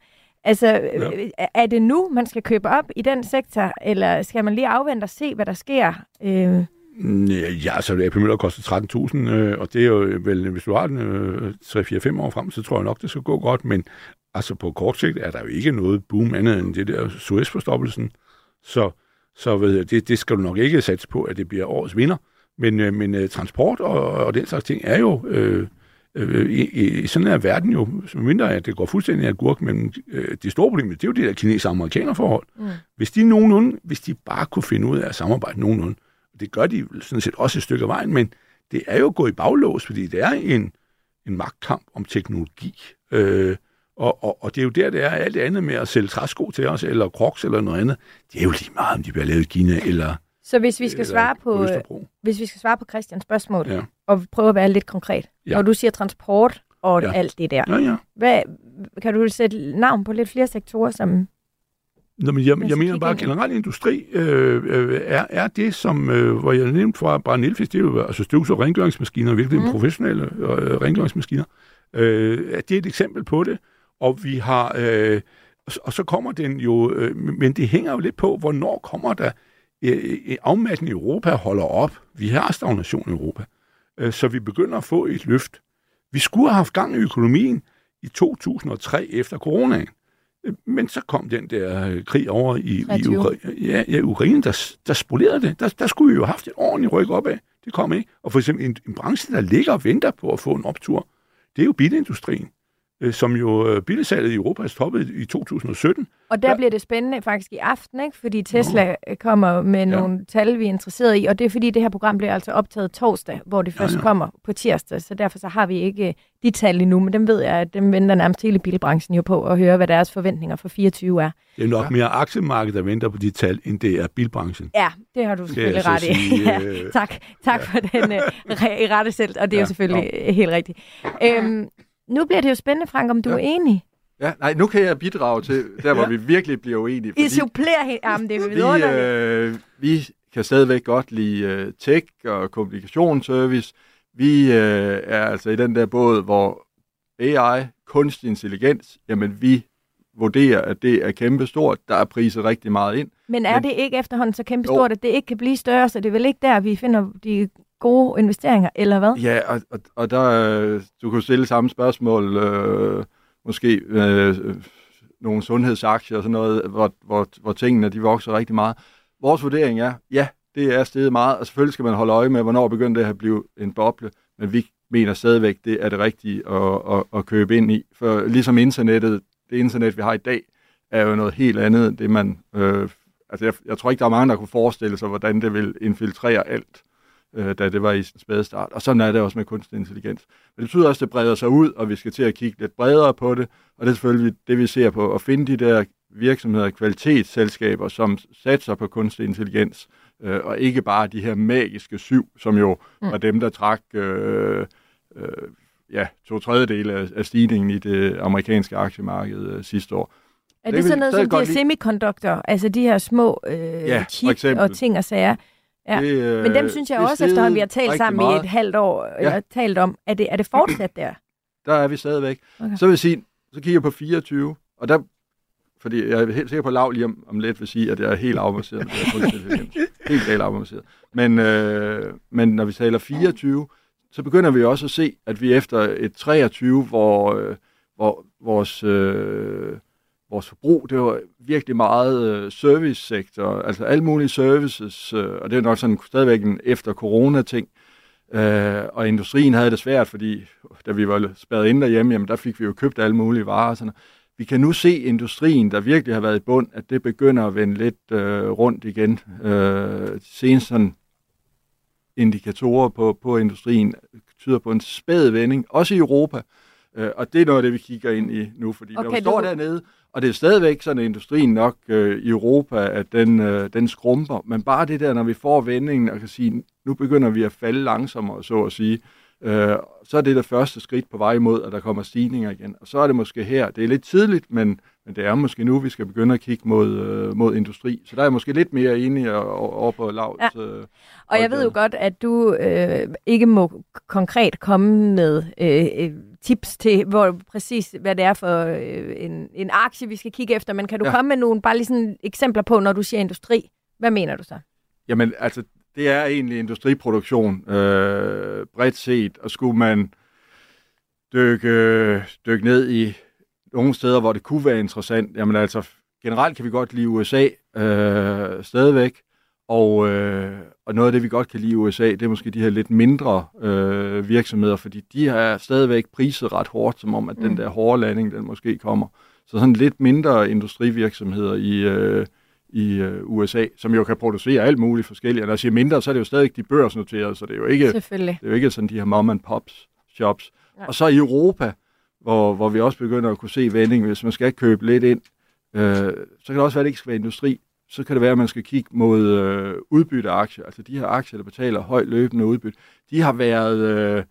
Altså, ja. Øh, er det nu, man skal købe op i den sektor, eller skal man lige afvente og se, hvad der sker? Øh... Ja, altså AP Møller koster 13.000, øh, og det er jo vel, hvis du har den øh, 3-4-5 år frem, så tror jeg nok, det skal gå godt, men altså på kort sigt er der jo ikke noget boom andet end det der Suez-forstoppelsen. Så, så ved det, det skal du nok ikke satse på, at det bliver årets vinder. Men, øh, men øh, transport og, og den slags ting er jo... Øh, øh, i, i sådan er verden jo, som mindre at det går fuldstændig af gurk, men øh, det store problem, det er jo det der kinesiske forhold. Mm. Hvis de nogenlunde, hvis de bare kunne finde ud af at samarbejde nogenlunde, og det gør de sådan set også et stykke af vejen, men det er jo gået i baglås, fordi det er en, en magtkamp om teknologi. Øh, og, og, og det er jo der, det er alt det andet med at sælge træsko til os, eller crocs eller noget andet. Det er jo lige meget, om de bliver lavet i Kina eller Så hvis vi skal, svare på, hvis vi skal svare på Christians spørgsmål, ja. og prøve at være lidt konkret. Ja. Når du siger transport og ja. alt det der. Ja, ja. Hvad, kan du sætte navn på lidt flere sektorer, som Nå, men jeg, jeg mener bare, at generelt industri øh, øh, er, er det, som, øh, hvor jeg nævnte fra bare Nilfisk, det er jo altså støvs- og rengøringsmaskiner, virkelig mm. professionelle øh, rengøringsmaskiner. Øh, det er et eksempel på det og vi har... Øh, og så kommer den jo... Øh, men det hænger jo lidt på, hvornår kommer der øh, afmatning i Europa holder op. Vi har stagnation i Europa. Øh, så vi begynder at få et løft. Vi skulle have haft gang i økonomien i 2003 efter coronaen. Øh, men så kom den der øh, krig over i, i Ukra- ja, ja, Ukraine, der, der spolerede det. Der, der skulle vi jo have haft et ordentligt ryk op af. Det kom ikke. Og for eksempel en, en branche, der ligger og venter på at få en optur, det er jo bilindustrien. Øh, som jo øh, bilsalget i Europa er stoppet i 2017. Og der, der bliver det spændende faktisk i aften, ikke? fordi Tesla Nå. kommer med ja. nogle tal, vi er interesseret i, og det er fordi, det her program bliver altså optaget torsdag, hvor det først ja, ja. kommer på tirsdag, så derfor så har vi ikke de tal endnu, men dem ved jeg, at dem venter nærmest hele bilbranchen jo på at høre, hvad deres forventninger for 24 er. Det er nok ja. mere aktiemarkedet, der venter på de tal, end det er bilbranchen. Ja, det har du selvfølgelig ret i. Sige, [LAUGHS] ja, øh, tak tak ja. for den uh, rette selv, og det er ja, jo selvfølgelig ja. helt rigtigt. Øhm, nu bliver det jo spændende, Frank, om du ja. er enig. Ja, nej, nu kan jeg bidrage til der, hvor ja. vi virkelig bliver uenige. Fordi, I supplerer helt, jamen det er vi, øh, vi kan stadigvæk godt lide uh, tech og kommunikationsservice. Vi øh, er altså i den der båd, hvor AI, kunstig intelligens, jamen vi vurderer, at det er kæmpestort. Der er priset rigtig meget ind. Men er Men, det ikke efterhånden så kæmpestort, at det ikke kan blive større, så det er vel ikke der, vi finder de gode investeringer, eller hvad? Ja, og, og, og der, øh, du kunne stille samme spørgsmål, øh, måske øh, nogle sundhedsaktier og sådan noget, hvor, hvor, hvor tingene de vokser rigtig meget. Vores vurdering er, ja, det er steget meget, og selvfølgelig skal man holde øje med, hvornår begynder det at blive en boble, men vi mener stadigvæk, det er det rigtige at, at, at købe ind i. For ligesom internettet, det internet, vi har i dag, er jo noget helt andet end det, man... Øh, altså, jeg, jeg tror ikke, der er mange, der kunne forestille sig, hvordan det vil infiltrere alt øh, da det var i sin spæde start. Og sådan er det også med kunstig intelligens. Men det betyder også, at det breder sig ud, og vi skal til at kigge lidt bredere på det. Og det er selvfølgelig det, vi ser på, at finde de der virksomheder, kvalitetsselskaber, som satser på kunstig intelligens, øh, og ikke bare de her magiske syv, som jo mm. var dem, der trak øh, øh, ja, to tredjedele af, af stigningen i det amerikanske aktiemarked øh, sidste år. Er det, det sådan noget som de her semiconductor, altså de her små øh, ja, chip og ting og sager? Ja. Det, øh, Men dem synes jeg også, efterhånden vi har talt sammen meget. i et halvt år, ja. eller talt om, er det, er det fortsat der? [CLEARS THROAT] Der er vi stadigvæk. Okay. Så vil jeg sige, så kigger jeg på 24, og der, fordi jeg er helt sikker på, at Lav lige om, om lidt vil sige, at jeg er helt afbaseret. helt helt afbaseret. Men, øh, men når vi taler 24, så begynder vi også at se, at vi efter et 23, hvor, øh, hvor vores øh, vores forbrug, det var virkelig meget øh, servicesektor, altså alle mulige services, øh, og det er nok sådan stadigvæk en efter corona-ting. Øh, og industrien havde det svært, fordi da vi var spadet ind derhjemme, jamen der fik vi jo købt alle mulige varer. Sådan. Vi kan nu se industrien, der virkelig har været i bund, at det begynder at vende lidt øh, rundt igen. Øh, senest sådan indikatorer på, på industrien tyder på en spæd vending, også i Europa. Øh, og det er noget af det, vi kigger ind i nu, fordi okay, vi står du... dernede, og det er stadigvæk sådan, at industrien nok øh, i Europa, at den, øh, den skrumper. Men bare det der, når vi får vendingen og kan sige, nu begynder vi at falde langsommere, så at sige, øh, så er det det første skridt på vej imod, at der kommer stigninger igen. Og så er det måske her, det er lidt tidligt, men, men det er måske nu, vi skal begynde at kigge mod, øh, mod industri. Så der er måske lidt mere enig over på lavt. Ja. Øh, og jeg ved jo godt, at du øh, ikke må konkret komme med øh, øh, tips til, hvor præcis hvad det er for øh, en, en aktie, vi skal kigge efter, men kan du ja. komme med nogle bare lige sådan eksempler på, når du siger industri? Hvad mener du så? Jamen, altså, det er egentlig industriproduktion øh, bredt set, og skulle man dykke, dykke ned i nogle steder, hvor det kunne være interessant, jamen altså, generelt kan vi godt lide USA øh, stadigvæk, og, øh, og noget af det, vi godt kan lide i USA, det er måske de her lidt mindre øh, virksomheder, fordi de har stadigvæk priset ret hårdt, som om, at mm. den der hårde landing, den måske kommer. Så sådan lidt mindre industrivirksomheder i, øh, i øh, USA, som jo kan producere alt muligt forskelligt. Og når jeg siger mindre, så er det jo stadig de børsnoterede, så det er jo ikke, det er jo ikke sådan de her mom and pops shops. Ja. Og så i Europa, hvor, hvor vi også begynder at kunne se vending, hvis man skal købe lidt ind, øh, så kan det også være, at det ikke skal være industri, så kan det være, at man skal kigge mod øh, udbytteaktier. Altså de her aktier, der betaler højt løbende udbytte, de har været, øh,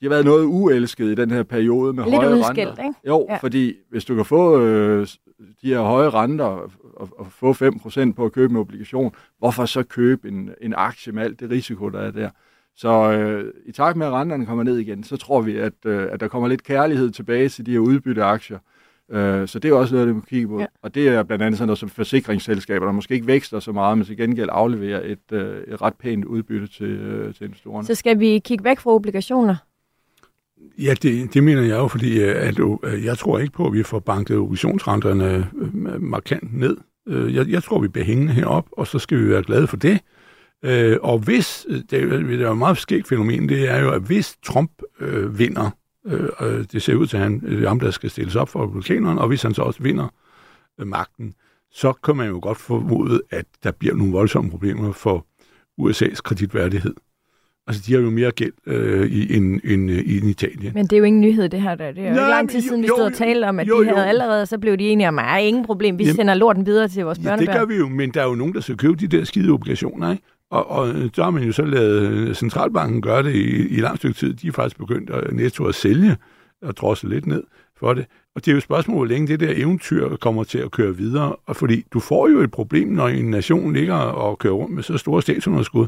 de har været noget uelsket i den her periode med Lidt høje udskilt, renter. Ikke? Jo, ja. fordi hvis du kan få øh, de her høje renter og, og få 5% på at købe en obligation, hvorfor så købe en, en aktie med alt det risiko, der er der? Så øh, i takt med, at renterne kommer ned igen, så tror vi, at, øh, at der kommer lidt kærlighed tilbage til de her udbytteaktier. Øh, så det er også noget, det må kigge på. Ja. Og det er blandt andet sådan noget som forsikringsselskaber, der måske ikke vækster så meget, men til gengæld afleverer et, øh, et ret pænt udbytte til, øh, til investorerne. Så skal vi kigge væk fra obligationer? Ja, det, det mener jeg jo, fordi øh, at, at, jeg tror ikke på, at vi får banket obligationsrenterne markant ned. Jeg, jeg tror, vi bliver hængende herop, og så skal vi være glade for det. Og hvis, det er jo et meget skægt fænomen, det er jo, at hvis Trump øh, vinder Øh, det ser ud til, at han, øh, ham, der skal stilles op for republikanerne, og hvis han så også vinder øh, magten, så kan man jo godt formode, at der bliver nogle voldsomme problemer for USA's kreditværdighed. Altså, de har jo mere gæld øh, i, end, end, øh, i Italien. Men det er jo ingen nyhed, det her. Der. Det er jo Nej, lang tid siden, vi stod og talte om, at jo, de havde jo. allerede, så blev de enige om, at er ingen problem, vi Jamen, sender lorten videre til vores børnebørn. Ja, det gør vi jo, men der er jo nogen, der skal købe de der skide obligationer, ikke? Og, og så har man jo så lavet øh, centralbanken gøre det i, i lang stykke tid. De er faktisk begyndt at netto at sælge og drosse lidt ned for det. Og det er jo et spørgsmål, hvor længe det der eventyr kommer til at køre videre. Og fordi du får jo et problem, når en nation ligger og kører rundt med så store statsunderskud,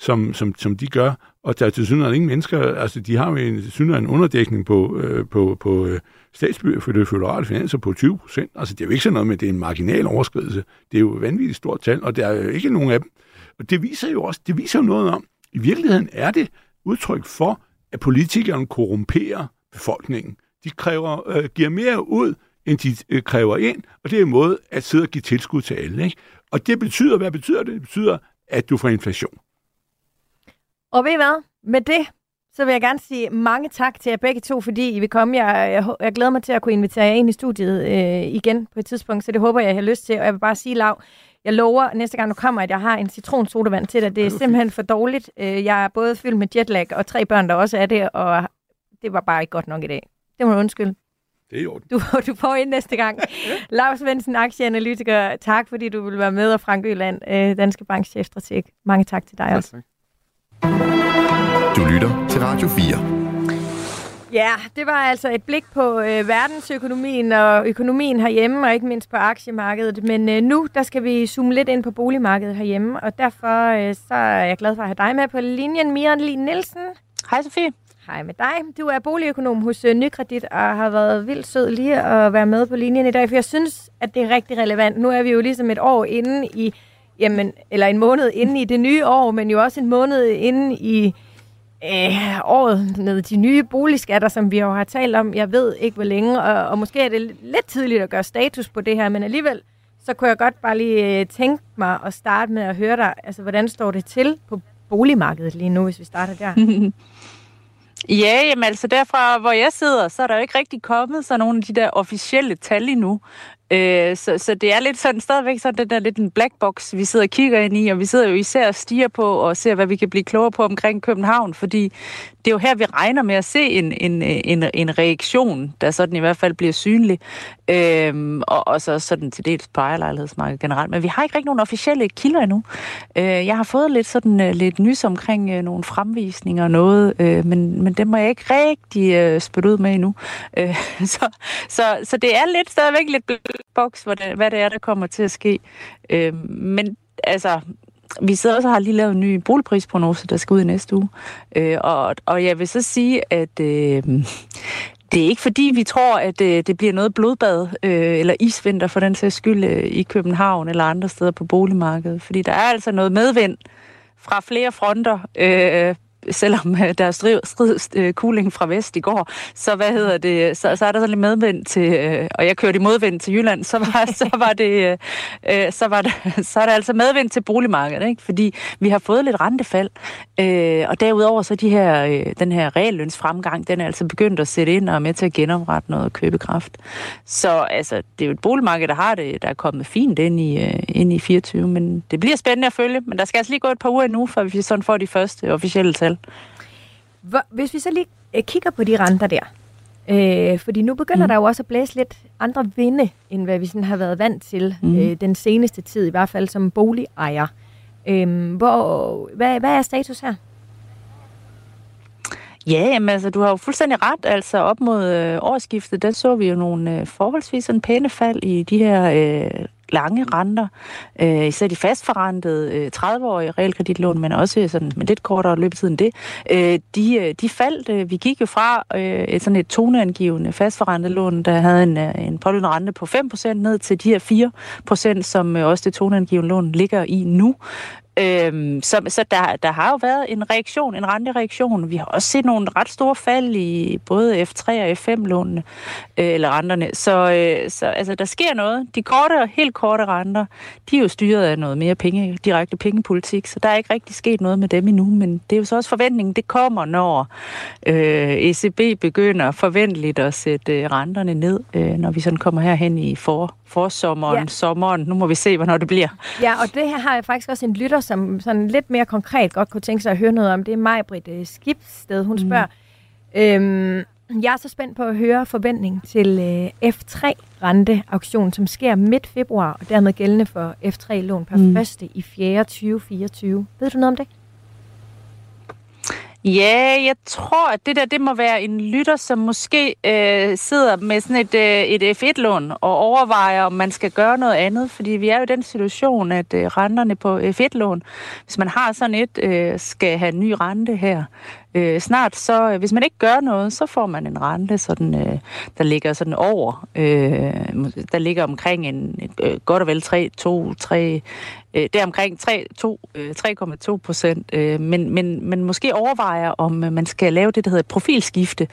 som, som, som de gør. Og der er til synligheden ingen mennesker, altså de har jo en, en underdækning på, øh, på, på øh, statsbyer for det føderale finanser på 20 procent. Altså det er jo ikke sådan noget med, at det er en marginal overskridelse. Det er jo et vanvittigt stort tal, og der er jo ikke nogen af dem, og det viser jo også det viser jo noget om, i virkeligheden er det udtryk for, at politikerne korrumperer befolkningen. De kræver, øh, giver mere ud, end de øh, kræver ind, og det er en måde at sidde og give tilskud til alle. Ikke? Og det betyder, hvad betyder det? Det betyder, at du får inflation. Og ved I hvad? Med det, så vil jeg gerne sige mange tak til jer begge to, fordi I vil komme. Jeg, jeg, jeg glæder mig til at kunne invitere jer ind i studiet øh, igen på et tidspunkt, så det håber jeg, jeg har lyst til. Og jeg vil bare sige, Lav, jeg lover næste gang du kommer, at jeg har en citronsodavand til dig. Det er simpelthen for dårligt. Øh, jeg er både fyldt med jetlag og tre børn, der også er det, og det var bare ikke godt nok i dag. Det må du undskylde. Det er jo Du, du får ind næste gang. [LAUGHS] Lars Svendsen, aktieanalytiker. Tak, fordi du vil være med, og Frank Øland, øh, Danske Banks chefstrateg. Mange tak til dig også. Tak. Du lytter til Radio 4. Ja, det var altså et blik på øh, verdensøkonomien og økonomien herhjemme, og ikke mindst på aktiemarkedet. Men øh, nu der skal vi zoome lidt ind på boligmarkedet herhjemme, og derfor øh, så er jeg glad for at have dig med på linjen, Miran Lien Nielsen. Hej Sofie. Hej med dig. Du er boligøkonom hos øh, Nykredit og har været vildt sød lige at være med på linjen i dag, for jeg synes, at det er rigtig relevant. Nu er vi jo ligesom et år inde i, jamen, eller en måned inde i det nye år, men jo også en måned inde i øh, året med de nye boligskatter, som vi jo har talt om. Jeg ved ikke, hvor længe, og, og måske er det lidt tidligt at gøre status på det her, men alligevel, så kunne jeg godt bare lige øh, tænke mig at starte med at høre dig, altså hvordan står det til på boligmarkedet lige nu, hvis vi starter der? [LAUGHS] Ja, jamen altså derfra, hvor jeg sidder, så er der jo ikke rigtig kommet så nogle af de der officielle tal endnu. Øh, så, så det er lidt sådan, stadigvæk sådan den der lidt en black box, vi sidder og kigger ind i, og vi sidder jo især og stiger på og ser, hvad vi kan blive klogere på omkring København, fordi det er jo her, vi regner med at se en, en, en, en reaktion, der sådan i hvert fald bliver synlig, øhm, og, og så sådan til dels på ejerlejlighedsmarkedet generelt. Men vi har ikke rigtig nogen officielle kilder endnu. Øh, jeg har fået lidt sådan øh, lidt nys omkring øh, nogle fremvisninger og noget, øh, men, men det må jeg ikke rigtig øh, spytte ud med endnu. Øh, [LAUGHS] så, så, så det er lidt stadigvæk lidt boks, hvad det, hvad det er, der kommer til at ske. Øh, men altså, vi sidder også og har lige lavet en ny boligprisprognose, der skal ud i næste uge. Øh, og, og jeg vil så sige, at øh, det er ikke fordi, vi tror, at øh, det bliver noget blodbad øh, eller isvinter for den sags skyld øh, i København eller andre steder på boligmarkedet. Fordi der er altså noget medvind fra flere fronter øh, selvom øh, der er strid, strid, øh, cooling fra vest i går, så hvad hedder det, så, så er der sådan lidt medvind til, øh, og jeg kørte i modvind til Jylland, så var, så var det, øh, så var det, [LAUGHS] så er der altså medvind til boligmarkedet, ikke? fordi vi har fået lidt rentefald, og derudover så de her, den her reallønsfremgang, den er altså begyndt at sætte ind og er med til at genoprette noget købekraft. Så altså, det er jo et boligmarked, der har det, der er kommet fint ind i, ind i 24, men det bliver spændende at følge, men der skal altså lige gå et par uger endnu, før vi sådan får de første officielle tal selv. Hvis vi så lige øh, kigger på de renter der, øh, fordi nu begynder mm. der jo også at blæse lidt andre vinde, end hvad vi sådan har været vant til mm. øh, den seneste tid, i hvert fald som boligejer. Øh, hvor, hvad, hvad er status her? Ja, jamen, altså, du har jo fuldstændig ret. Altså op mod øh, årsskiftet, der så vi jo nogle øh, forholdsvis en pæne fald i de her øh, lange renter, øh, især de fastforrentede øh, 30-årige realkreditlån, men også sådan med lidt kortere løbetid end det, øh, de, øh, de faldt. Øh, vi gik jo fra øh, et sådan et toneangivende fastforrentet lån, der havde en, øh, en pålydende rente på 5% ned til de her 4%, som øh, også det toneangivende lån ligger i nu. Øhm, så så der, der har jo været en reaktion, en rentereaktion. Vi har også set nogle ret store fald i både F3 og F5-lånene, øh, eller renterne. Så, øh, så altså, der sker noget. De korte og helt korte renter, de er jo styret af noget mere penge, direkte pengepolitik, så der er ikke rigtig sket noget med dem endnu. Men det er jo så også forventningen, det kommer, når øh, ECB begynder forventeligt at sætte øh, renterne ned, øh, når vi sådan kommer herhen i for, forsommeren, ja. sommeren. Nu må vi se, hvornår det bliver. Ja, og det her har jeg faktisk også en lytter, som sådan lidt mere konkret godt kunne tænke sig at høre noget om. Det er Majbrit uh, Skibsted. Hun mm. spørger, øhm, jeg er så spændt på at høre forventning til uh, F3-renteauktion, som sker midt februar, og dermed gældende for F3-lån per mm. 1. i 4. 2024. Ved du noget om det? Ja, jeg tror, at det der det må være en lytter, som måske øh, sidder med sådan et, øh, et F1-lån og overvejer, om man skal gøre noget andet. Fordi vi er jo i den situation, at øh, renterne på F1-lån, hvis man har sådan et, øh, skal have en ny rente her øh, snart, så øh, hvis man ikke gør noget, så får man en rente, sådan, øh, der ligger sådan over, øh, der ligger omkring en, øh, godt og vel 3, 2, 3, øh, det er omkring 3,2 øh, procent, øh, men, men, men måske overvejer, om øh, man skal lave det, der hedder profilskifte,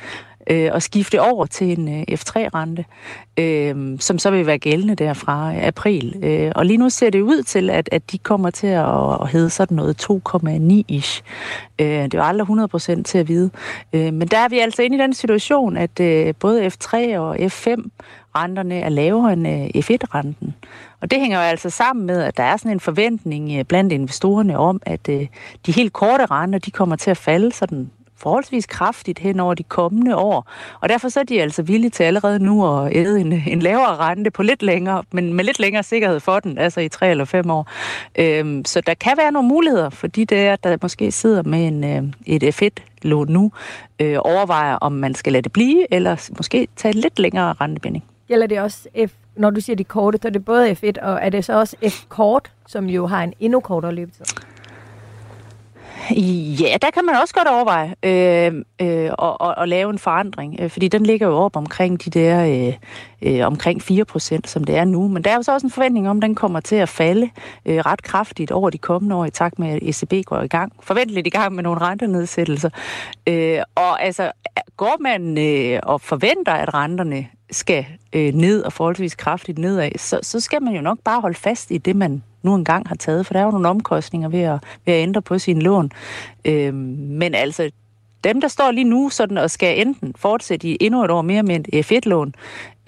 øh, og skifte over til en øh, F3-rente, øh, som så vil være gældende der fra april. Øh, og lige nu ser det ud til, at, at de kommer til at, at hedde sådan noget 2,9-ish. Øh, det er jo aldrig 100% til at vide. Øh, men der er vi altså inde i den situation, at øh, både F3 og F5 renterne er lavere end øh, F1-renten. Og det hænger jo altså sammen med, at der er sådan en forventning øh, blandt investorerne om, at øh, de helt korte renter, de kommer til at falde sådan forholdsvis kraftigt hen over de kommende år. Og derfor så er de altså villige til allerede nu at æde en, en lavere rente på lidt længere, men med lidt længere sikkerhed for den, altså i tre eller fem år. Øhm, så der kan være nogle muligheder for de der, der måske sidder med en, øh, et F1-lån nu, øh, overvejer, om man skal lade det blive, eller måske tage lidt længere rentebinding. Gælder det også F, når du siger de korte, så er det både F1, og er det så også F-kort, som jo har en endnu kortere løbetid? Ja, der kan man også godt overveje øh, øh, at, at, at lave en forandring, øh, fordi den ligger jo op omkring de der øh, øh, omkring 4 procent, som det er nu. Men der er jo så også en forventning om, at den kommer til at falde øh, ret kraftigt over de kommende år, i takt med, at ECB går i gang. Forventeligt i gang med nogle rentenedsættelser. Øh, og altså, går man øh, og forventer, at renterne skal øh, ned og forholdsvis kraftigt nedad, så, så skal man jo nok bare holde fast i det, man nu engang har taget, for der er jo nogle omkostninger ved at, ved at ændre på sin lån. Øh, men altså, dem, der står lige nu sådan og skal enten fortsætte i endnu et år mere med et F1-lån,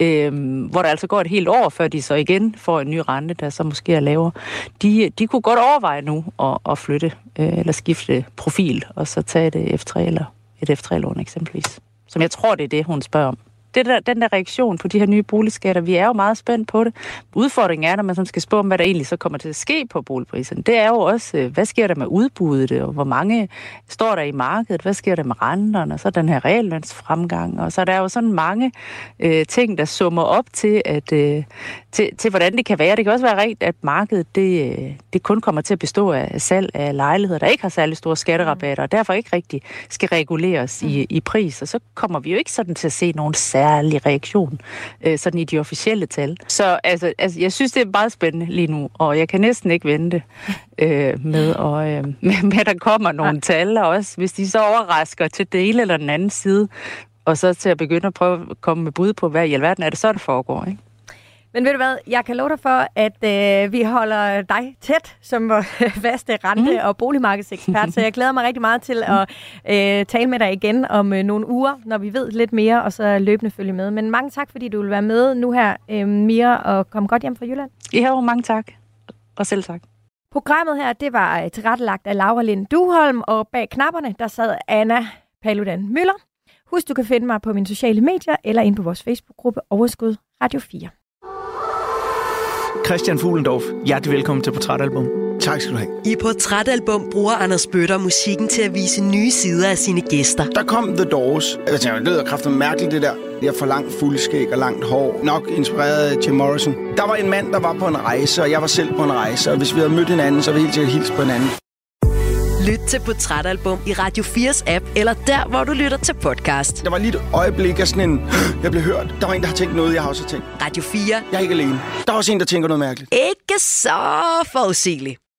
øh, hvor der altså går et helt år, før de så igen får en ny rente, der så måske er lavere, de, de kunne godt overveje nu at, at flytte øh, eller skifte profil, og så tage et F3 eller et F3-lån eksempelvis. Som jeg tror, det er det, hun spørger om det der, den der reaktion på de her nye boligskatter, vi er jo meget spændt på det. Udfordringen er, når man sådan skal spå om, hvad der egentlig så kommer til at ske på boligpriserne, det er jo også, øh, hvad sker der med udbuddet, og hvor mange står der i markedet, hvad sker der med renterne, og så den her reallønsfremgang, og så er der jo sådan mange øh, ting, der summer op til, at, øh, til, til, hvordan det kan være. Det kan også være rigtigt, at markedet det, øh, det kun kommer til at bestå af salg af lejligheder, der ikke har særlig store skatterabatter, og derfor ikke rigtig skal reguleres i, i pris, og så kommer vi jo ikke sådan til at se nogen særlig reaktion, øh, sådan i de officielle tal. Så altså, altså, jeg synes, det er meget spændende lige nu, og jeg kan næsten ikke vente øh, med, og, øh, med, med, at der kommer nogle tal, og også hvis de så overrasker til det ene eller den anden side, og så til at begynde at prøve at komme med bud på, hvad i alverden er det så, der foregår, ikke? Men ved du hvad, jeg kan love dig for, at øh, vi holder dig tæt som vores [LAUGHS] faste rente- mm. og boligmarkedsekspert, så jeg glæder mig rigtig meget til at øh, tale med dig igen om øh, nogle uger, når vi ved lidt mere, og så løbende følge med. Men mange tak, fordi du vil være med nu her, øh, Mia, og kom godt hjem fra Jylland. Ja, jo, mange tak. Og selv tak. Programmet her, det var øh, tilrettelagt af Laura Lind Duholm, og bag knapperne, der sad Anna Paludan Møller. Husk, du kan finde mig på mine sociale medier, eller ind på vores Facebook-gruppe Overskud Radio 4. Christian Fuglendorf, hjertelig velkommen til Portrætalbum. Tak skal du have. I Portrætalbum bruger Anders Bøtter musikken til at vise nye sider af sine gæster. Der kom The Doors. Jeg tænkte, det lyder kraftigt mærkeligt, det der. Jeg får langt fuldskæg og langt hår. Nok inspireret af Jim Morrison. Der var en mand, der var på en rejse, og jeg var selv på en rejse. Og hvis vi havde mødt hinanden, så ville vi helt sikkert hilse på hinanden. Lyt til Portrætalbum i Radio 4's app, eller der, hvor du lytter til podcast. Der var lige et øjeblik af sådan en, [GASPS] jeg blev hørt. Der var en, der har tænkt noget, jeg har også tænkt. Radio 4. Jeg er ikke alene. Der er også en, der tænker noget mærkeligt. Ikke så forudsigeligt.